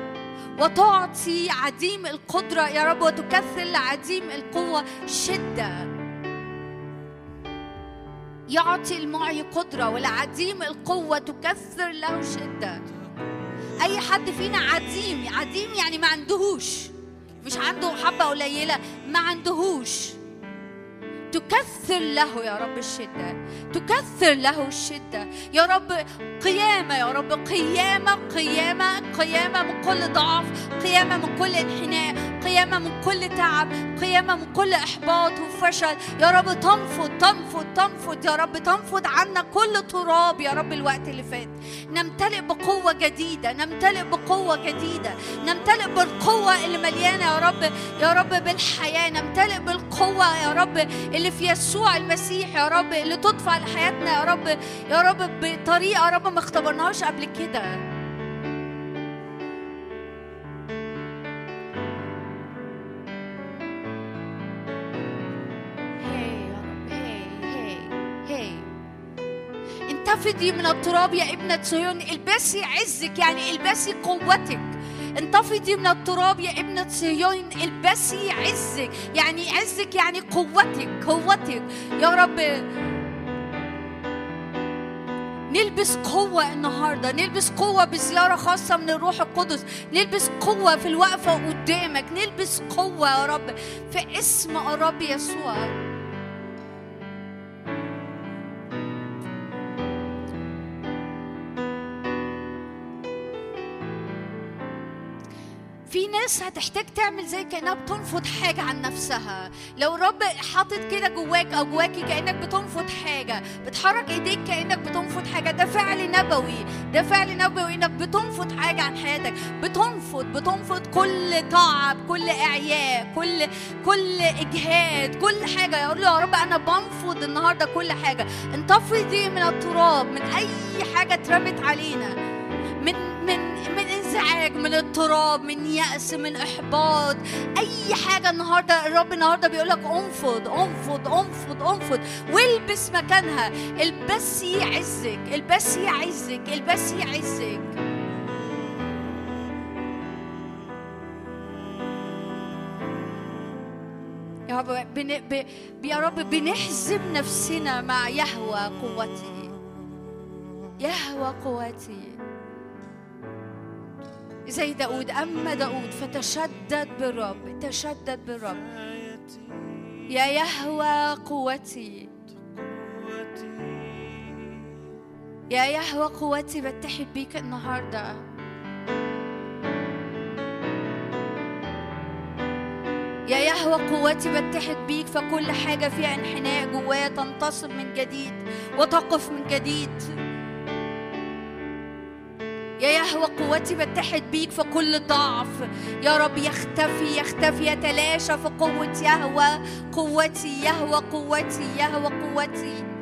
وتعطي عديم القدرة يا رب وتكثر لعديم القوة شدة. يعطي المعي قدرة ولعديم القوة تكثر له شدة. أي حد فينا عديم عديم يعني ما عندهوش. مش عنده حبة قليلة ما عندهوش. تكثر له يا رب الشدة تكثر له الشدة. يا رب قيامة يا رب قيامة قيامة قيامة من كل ضعف قيامة من كل انحناء قيامة من كل تعب قيامة من كل إحباط وفشل. يا رب تنفض تنفض تنفض. يا رب تنفض عنا كل تراب يا رب الوقت اللي فات. نمتلئ بقوة جديدة نمتلئ بقوة جديدة. نمتلئ بالقوة اللي مليانة يا رب يا رب بالحياة. نمتلئ بالقوة يا رب اللي في يسوع المسيح يا رب اللي تدفع لحياتنا يا رب. يا رب بطريقة يا رب ما اختبرناهاش قبل كده. انتفضي من التراب يا ابنة صهيون البسي عزك يعني البسي قوتك. انتفضي من التراب يا ابنة صهيون البسي عزك يعني عزك يعني قوتك قوتك. يا رب نلبس قوة النهاردة. نلبس قوة بزيارة خاصة من الروح القدس. نلبس قوة في الوقفة قدامك. نلبس قوة يا رب في اسم الرب يسوع. في ناس هتحتاج تعمل زي كأنها بتنفض حاجة عن نفسها. لو رب حاطط كده جواك أو جواكي كأنك بتنفض حاجة بتحرك إيديك كأنك بتنفض حاجة ده فعل نبوي. ده فعل نبوي إنك بتنفض حاجة عن حياتك. بتنفض بتنفض كل تعب كل إعياء كل كل إجهاد كل حاجة. يقول له يا رب أنا بنفض النهارده كل حاجة. انتفضي من التراب من أي حاجة اترمت علينا. من من من انزعاج من اضطراب من يأس من إحباط. أي حاجة النهاردة الرب النهاردة بيقول لك انفض انفض انفض انفض. والبس مكانها. البسي عزك البسي عزك البسي عزك يا رب بن... ب... يا رب بنحزم نفسنا مع يهوى قوتي. يهوى قوتي. زي داود أما داود فتشدد بالرب تشدد بالرب. يا يهوى قوتي. يا يهوى قوتي بتحد بيك النهارده. يا يهوى قوتي بتحد بيك فكل حاجة فيها انحناء جوايا تنتصب من جديد وتقف من جديد. يا يهوى قوتي بتحد بيك فكل ضعف. يا رب يختفي يختفي يتلاشى في قوة يهوى. قوتي يهوى قوتي يهوى قوتي.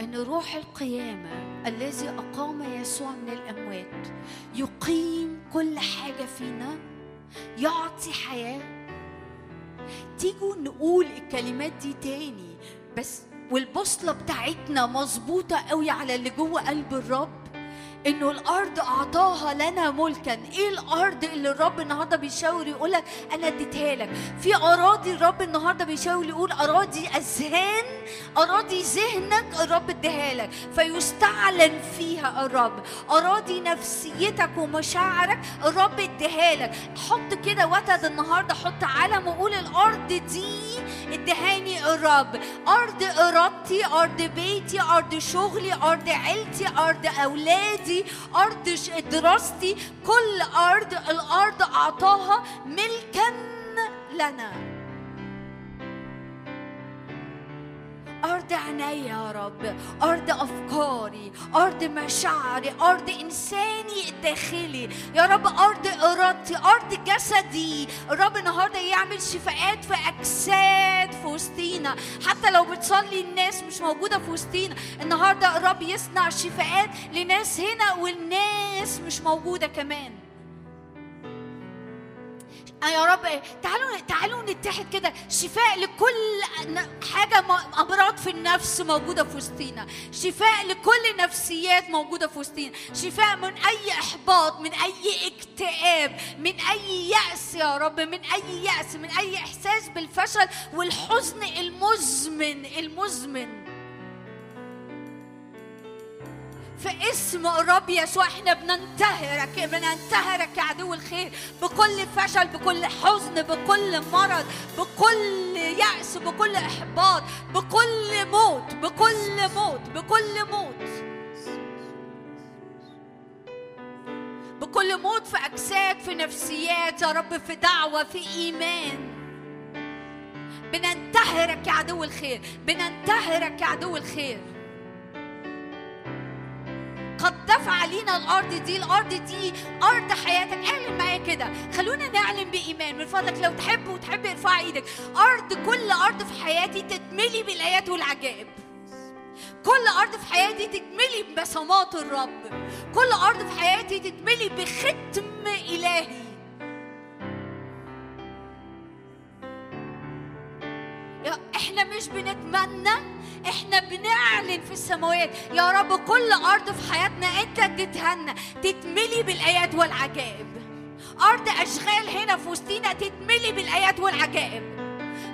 إن روح القيامة الذي أقام يسوع من الأموات يقيم كل حاجة فينا يعطي حياة. تيجوا نقول الكلمات دي تاني بس والبوصلة بتاعتنا مظبوطة قوي على اللي جوه قلب الرب. إنه الأرض أعطاها لنا ملكا. إيه الأرض اللي الرب النهارده بيشاور يقول لك أنا أديتها لك؟ في أراضي الرب النهارده بيشاور يقول أراضي أذهان أراضي ذهنك الرب اديها لك. فيستعلن فيها الرب. أراضي نفسيتك ومشاعرك الرب اديها لك. حط كده وتد النهارده حط علم وقول الأرض دي ادهاني الرب أرض ارادتي أرض بيتي أرض شغلي أرض عيلتي أرض أولادي أرض ش- دراستي كل أرض الأرض أعطاها ملكا لنا. أرض عيني يا رب أرض أفكاري أرض مشاعري أرض إنساني الداخلي يا رب أرض إرادتي أرض جسدي. الرب النهاردة يعمل شفاءات في أجساد في وسطينا حتى لو بتصلي الناس مش موجودة في وسطينا النهاردة الرب يصنع شفاءات لناس هنا والناس مش موجودة كمان. يا رب. تعالوا تعالوا نتحد كده. شفاء لكل حاجة أمراض في النفس موجودة في وسطينا. شفاء لكل نفسيات موجودة في وسطينا. شفاء من أي إحباط من أي اكتئاب من أي يأس يا رب من أي يأس من أي إحساس بالفشل والحزن المزمن المزمن. في اسم الرب يسوع إحنا بننتهرك بننتهرك يا عدو الخير بكل فشل بكل حزن بكل مرض بكل يأس بكل إحباط بكل موت بكل موت بكل موت. بكل موت في أجساد في نفسيات يا رب في دعوة في إيمان. بننتهرك يا عدو الخير بننتهرك يا عدو الخير. قد دفع لينا الأرض دي الأرض دي أرض حياتك. اعلن معايا كده. خلونا نعلن بإيمان. من فضلك لو تحب وتحب ارفع إيدك. أرض كل أرض في حياتي تتملي بالآيات والعجائب. كل أرض في حياتي تتملي ببصمات الرب. كل أرض في حياتي تتملي بختم إلهي. إحنا مش بنتمنى إحنا بنعلن في السماوات. يا رب كل أرض في حياتنا أنت اديتها لنا تتملي بالآيات والعجائب. أرض أشغال هنا في وسطينا تتملي بالآيات والعجائب.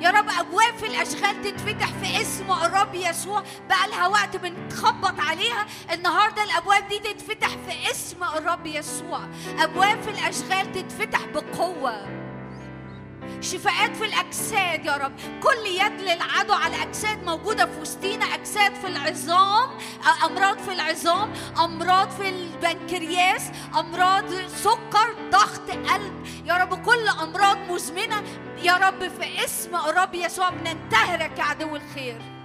يا رب أبواب في الأشغال تتفتح في اسم الرب يسوع. بقى لها وقت بنخبط عليها. النهارده الأبواب دي تتفتح في اسم الرب يسوع. أبواب في الأشغال تتفتح بقوة. شفاءات في الأجساد يا رب. كل يد للعدو على اجساد موجودة في وسطينا. أجساد في العظام أمراض في العظام أمراض في البنكرياس أمراض سكر ضغط قلب. يا رب كل أمراض مزمنة يا رب في اسم الرب يسوع بننتهرك يا عدو الخير.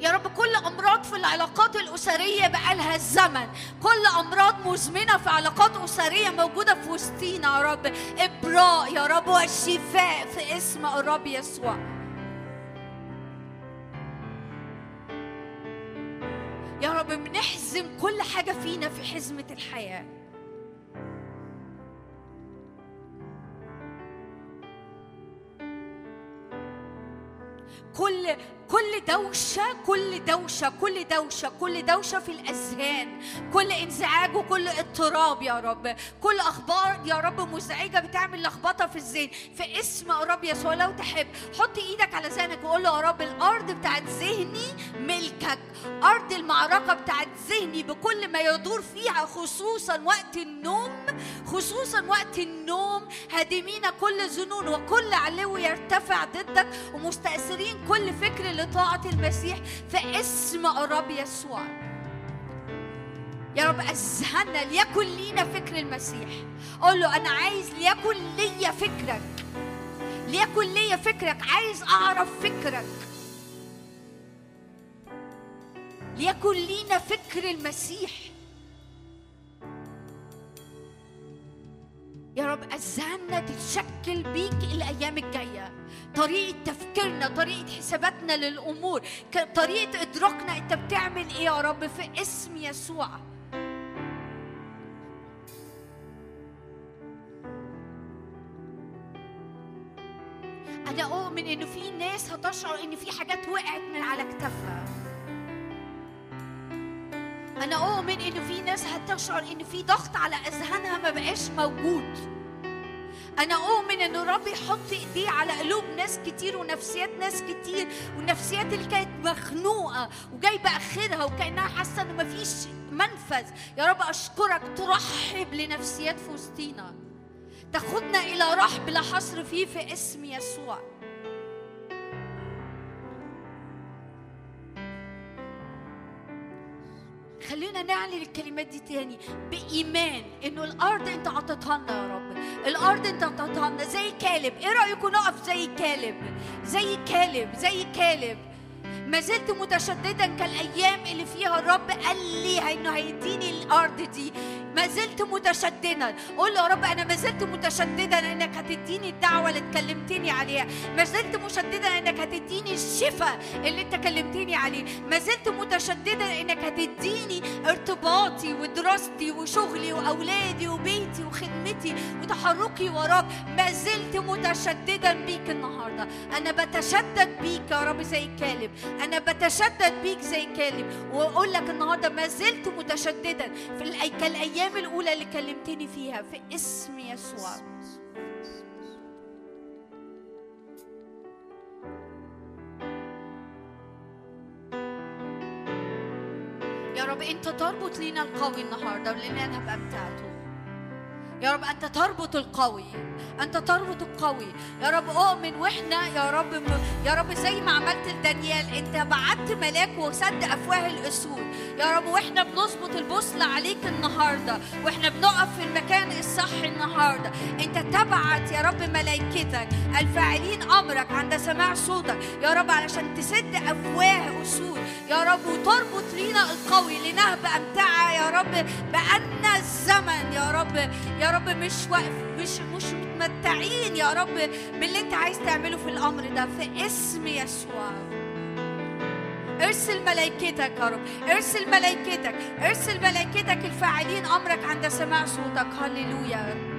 يا رب كل أمراض في العلاقات الأسرية بقالها الزمن. كل أمراض مزمنة في علاقات أسرية موجودة في وسطينا يا رب. إبراء يا رب والشفاء في اسم الرب يسوع. يا رب بنحزم كل حاجة فينا في حزمة الحياة. كل كل دوشة كل دوشة كل دوشة كل دوشة في الأذهان. كل انزعاج وكل اضطراب يا رب. كل أخبار يا رب مزعجة بتعمل لخبطة في الذهن. في اسم يا رب يسوع لو تحب حط إيدك على ذهنك وقول له يا رب الأرض بتاعت ذهني ملكك. أرض المعركة بتاعت ذهني بكل ما يدور فيها خصوصا وقت النوم. خصوصا وقت النوم هادمين كل ظنون وكل علو يرتفع ضدك ومستأثرين كل فكر لطاعة المسيح في اسم الرب يسوع. يا رب أذهلنا ليكن لينا فكر المسيح. قول له أنا عايز ليكن ليا فكرك. ليكن ليا فكرك. عايز أعرف فكرك. ليكن لينا فكر المسيح. يا رب أذهاننا تتشكل بيك الأيام الجاية. طريقة تفكيرنا طريقة حساباتنا للأمور طريقة إدراكنا. أنت بتعمل إيه يا رب في اسم يسوع؟ أنا أؤمن إنه في ناس هتشعر إن في حاجات وقعت من على كتافها. أنا أؤمن إنه في ناس هتشعر إن في ضغط على أذهانها ما بقاش موجود. أنا أؤمن إن الرب يحط إيديه على قلوب ناس كتير ونفسيات ناس كتير والنفسيات اللي كانت مخنوقة وجايبة آخرها وكأنها حاسة إن مفيش منفذ. يا رب أشكرك ترحب لنفسيات في تاخدنا إلى رحب لا حصر فيه في اسم يسوع. خلينا نعلن الكلمات دي تاني بإيمان إنه الأرض أنت عطيتها لنا يا رب. الأرض أنت عطيتها لنا زي كالب. إيه رأيكم نقف زي كالب؟ زي كالب زي كالب. ما زلت متشددا كالأيام اللي فيها الرب قال لي إنه هيديني الأرض دي. ما زلت متشددا. قول له يا رب أنا ما زلت متشددا إنك هتديني الدعوة اللي اتكلمتني عليها. ما زلت مشددا إنك هتديني الشفاء اللي انت كلمتني عليه. ما زلت متشددا إنك هتديني ارتباطي ودراستي وشغلي وأولادي وبيتي وخدمتي وتحركي وراك. ما زلت متشددا بيك النهارده. أنا بتشدد بيك يا رب زي كالب. أنا بتشدد بيك زي كالب. وأقول لك النهارده ما زلت متشددا في الأي- كالايام الأولى اللي كلمتني فيها في اسم يسوع. يا رب انت تربط لينا القوي النهارده لأن أنا هبقى بتاعته يا رب أنت تربط القوي أنت تربط القوي. يا رب اؤمن وإحنا يا رب م... يا رب زي ما عملت لدانيال أنت بعت ملاك وسد أفواه الأسود. يا رب وإحنا بنظبط البوصلة عليك النهارده وإحنا بنقف في المكان الصح النهارده. أنت تبعت يا رب ملائكتك الفاعلين أمرك عند سماع صوتك. يا رب علشان تسد أفواه أسود. يا رب وتربط لينا القوي لنهب أمتعة يا رب بأن الزمن يا رب يا رب مش واقف مش مش متمتعين يا رب باللي انت عايز تعمله في الأمر ده. في اسم يسوع. ارسل ملائكتك يا رب ارسل ملائكتك ارسل ملائكتك الفاعلين أمرك عند سماع صوتك. هللويا.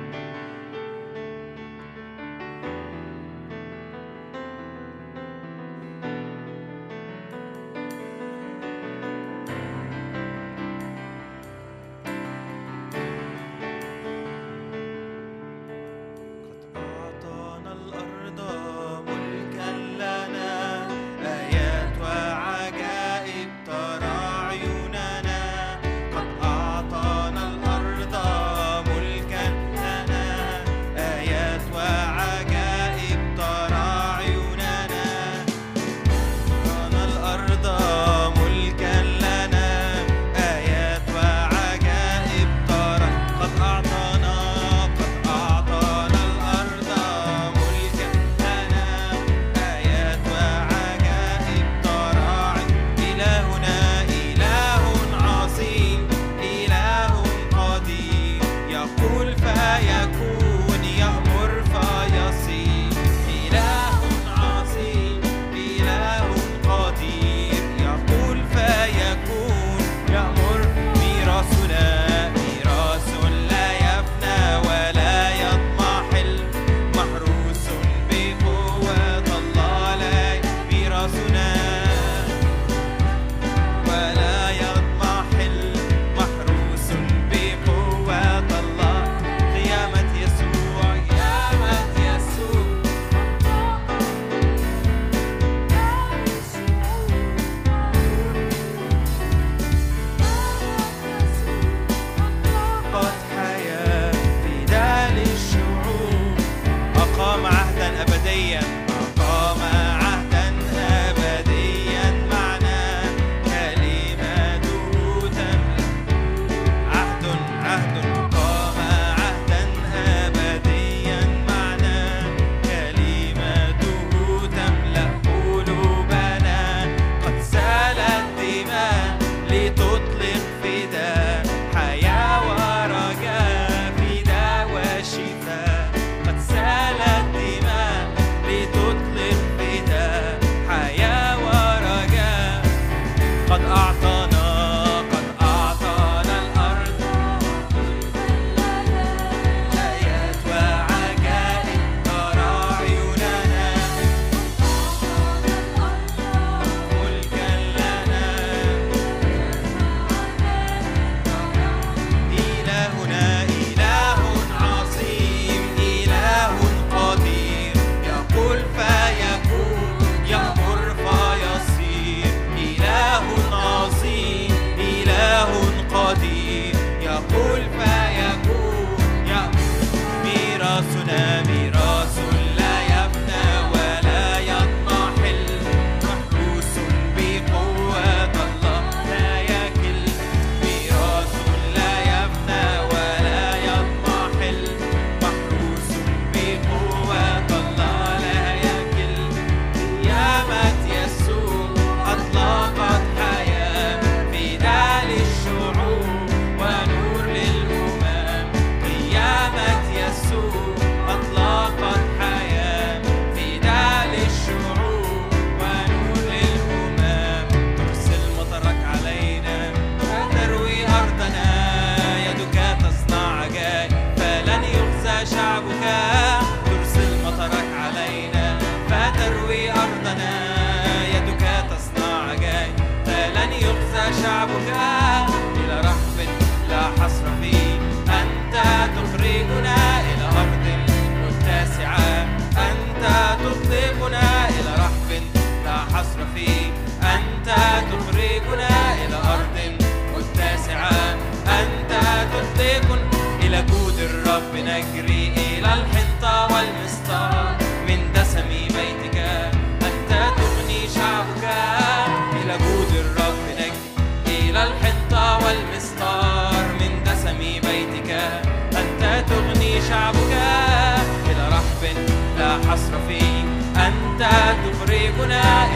أنت تخرجنا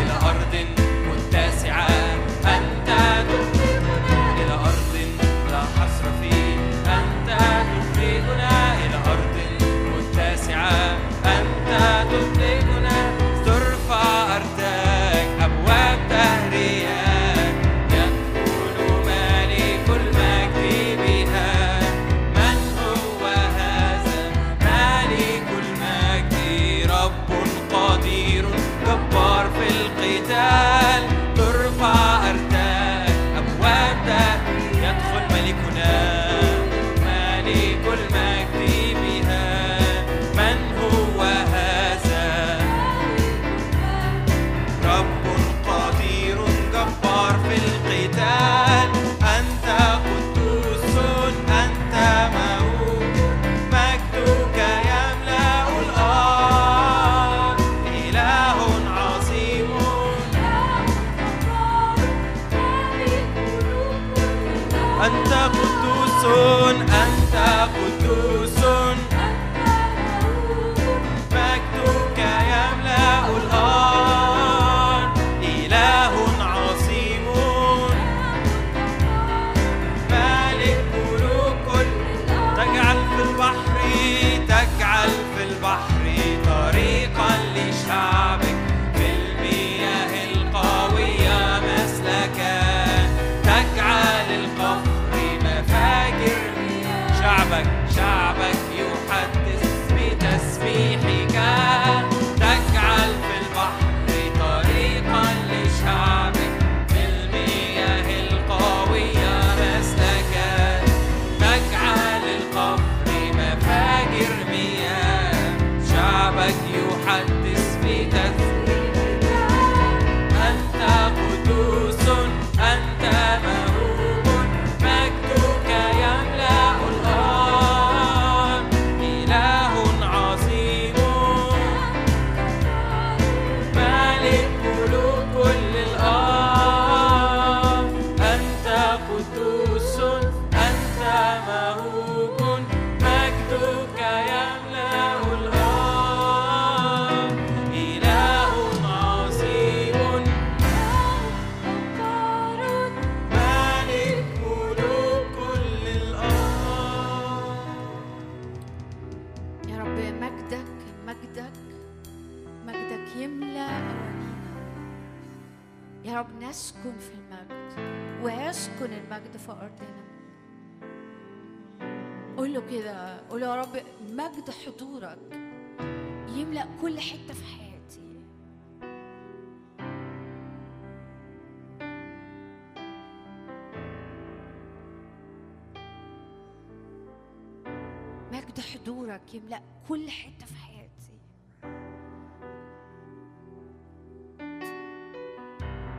كل حتة في حياتي.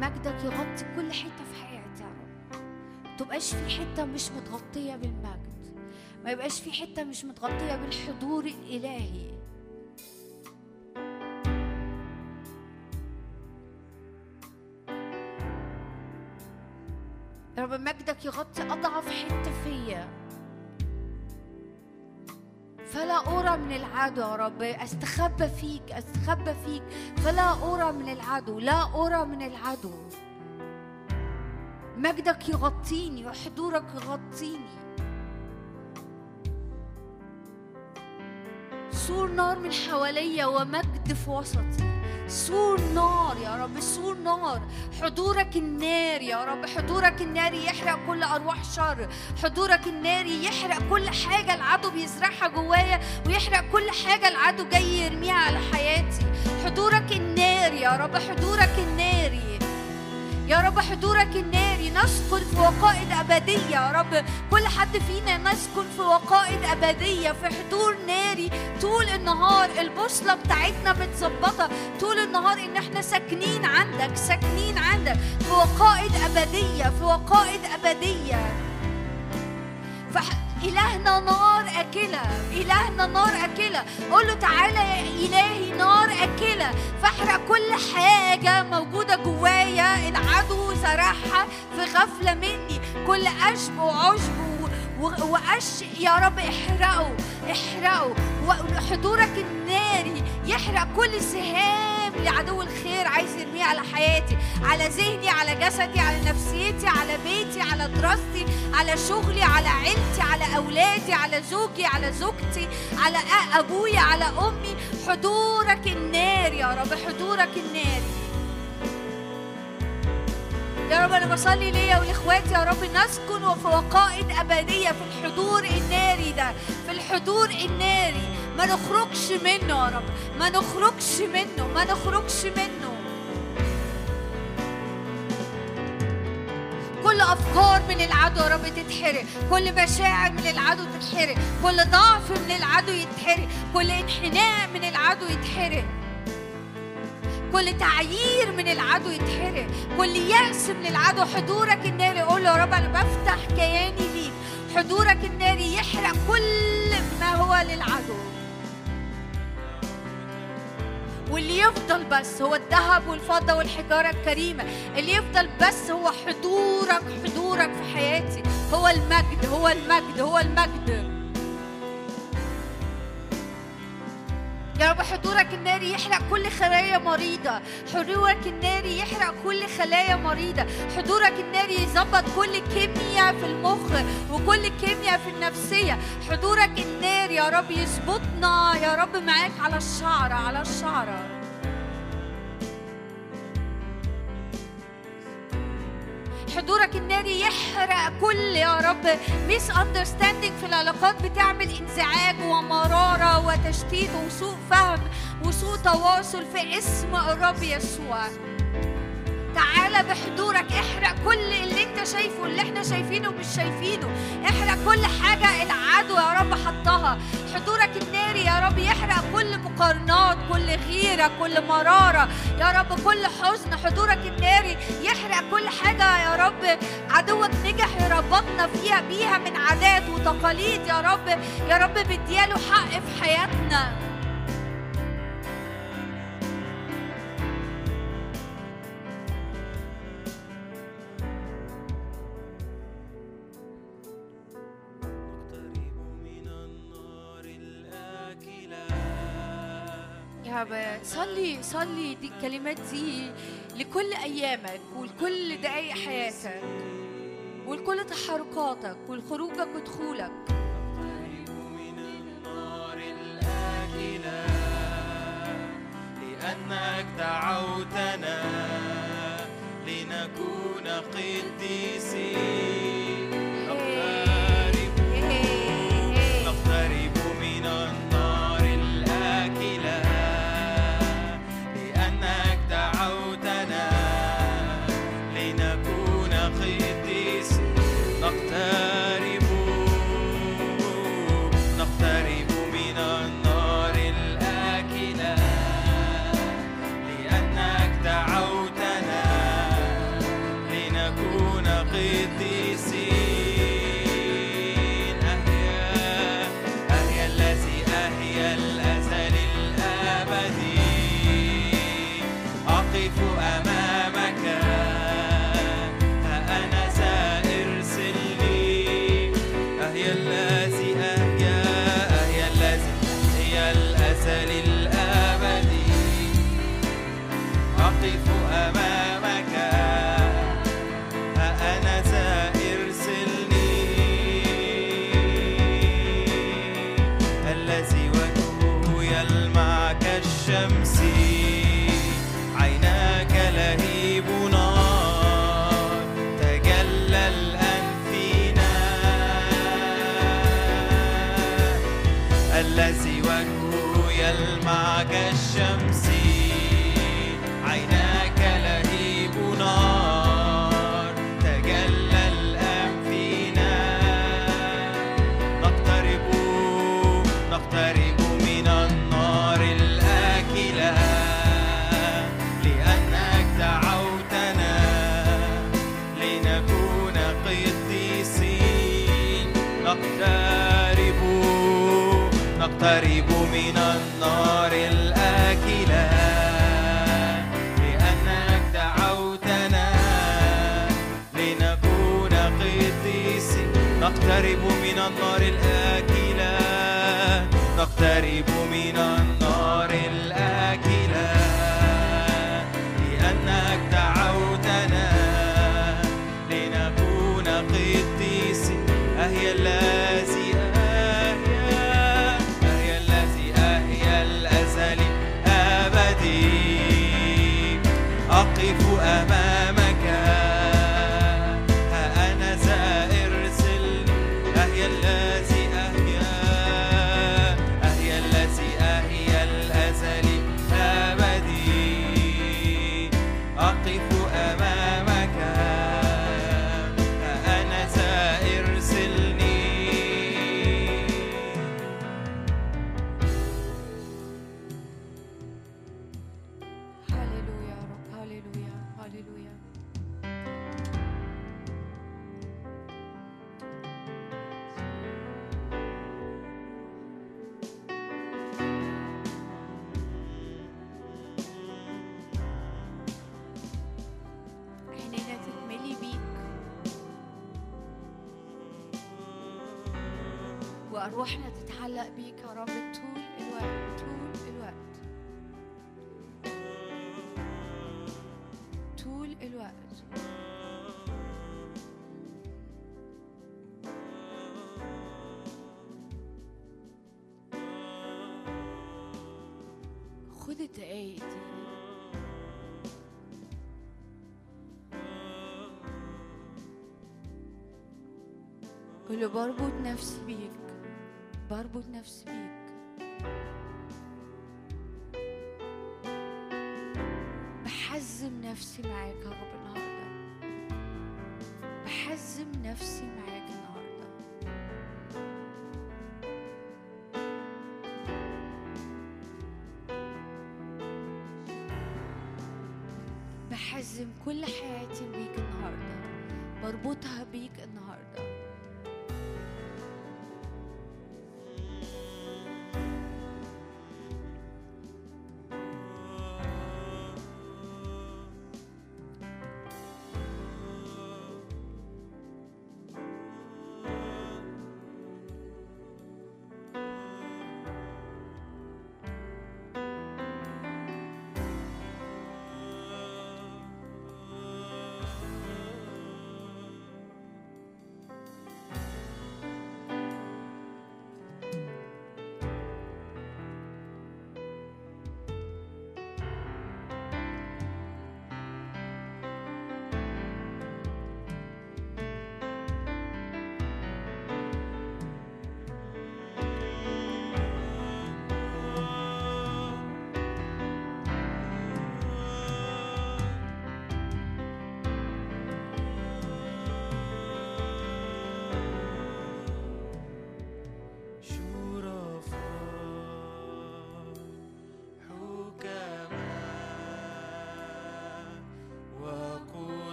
مجدك يغطي كل حتة في حياتي يا رب. تبقاش في حتة مش متغطية بالمجد. ما يبقاش في حتة مش متغطية بالحضور الإلهي. يا رب مجدك يغطي أضعف حتة فيا. فلا أرى من العدو يا رب. أستخبى فيك أستخبى فيك. فلا أرى من العدو لا أرى من العدو. مجدك يغطيني وحضورك يغطيني. سور نار من حواليا ومجد في وسطي. سور نار يا رب سور نار. حضورك النار يا رب حضورك النار يحرق كل أرواح شر. حضورك النار يحرق كل حاجة العدو بيزرعها جوايا ويحرق كل حاجة العدو جاي يرميها على حياتي. حضورك النار يا رب حضورك الناري يا رب حضورك الناري نسكن في وقائد أبدية. يا رب كل حد فينا نسكن في وقائد أبدية في حضور ناري. طول النهار البوصلة بتاعتنا متظبطة. طول النهار إن إحنا ساكنين عندك ساكنين عندك. في وقائد أبدية في وقائد أبدية. فح... إلهنا نار أكلة إلهنا نار أكلة. قول له تعالى يا إلهي نار أكلة. فاحرق كل حاجة موجودة جوايا. العدو زرعها في غفلة مني. كل أشب وعشب وقش يا رب احرقه. احرقه وحضورك الناري يحرق كل سهام لعدو الخير عايز يرميه على حياتي على ذهني على جسدي على نفسيتي على بيتي على دراستي على شغلي على عيلتي على أولادي على زوجي على زوجتي على أبويا على أمي. حضورك النار يا رب حضورك الناري. رب أنا بصلي ليا ولإخواتي يا رب نسكن في وقائد أبدية في الحضور الناري ده في الحضور الناري. ما نخرجش منه يا رب ما نخرجش منه ما نخرجش منه. كل أفكار من العدو يا رب تتحرق كل مشاعر من العدو تتحرق كل ضعف من العدو يتحرق كل انحناء من العدو يتحرق. كل تعيير من العدو يتحرق. كل يأس من العدو حضورك الناري. قول له يا رب أنا بفتح كياني ليك. حضورك الناري يحرق كل ما هو للعدو. واللي يفضل بس هو الذهب والفضة والحجارة الكريمة. اللي يفضل بس هو حضورك حضورك في حياتي. هو المجد هو المجد هو المجد. يا رب حضورك الناري يحرق كل خلايا مريضة. حضورك الناري يحرق كل خلايا مريضة. حضورك الناري يظبط كل كيمياء في المخ وكل كيمياء في النفسية. حضورك الناري يا رب يظبطنا. يا رب معاك على الشعرة على الشعرة. حضورك الناري يحرق كل يا رب. misunderstanding في العلاقات بتعمل انزعاج ومرارة وتشتيت وسوء فهم وسوء تواصل في اسم الرب يسوع. تعالى بحضورك. احرق كل اللي انت شايفه اللي إحنا شايفينه ومش شايفينه. احرق كل حاجة العدو يا رب حطها. حضورك الناري يا رب يحرق كل مقارنات كل غيرة كل مرارة. يا رب كل حزن حضورك الناري يحرق كل حاجة يا رب. عدوك نجح يربطنا فيها بيها من عادات وتقاليد يا رب. يا رب بدياله حق في حياتنا. رب صلي صلي دي الكلمات دي لكل أيامك ولكل دقايق حياتك ولكل تحركاتك ولخروجك ودخولك. لأنك دعوتنا لنكون قديسين. وأرواحنا تتعلق بيك يا رب طول الوقت طول الوقت. طول الوقت. خد الدقايق دي. قل بربط نفسي بيك. أعبد نفسي بيك بحزم نفسي معاك يا رب النهارده بحزم نفسي معاك النهارده بحزم كل حياتي بيك النهارده بربطها بيك النهارده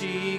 في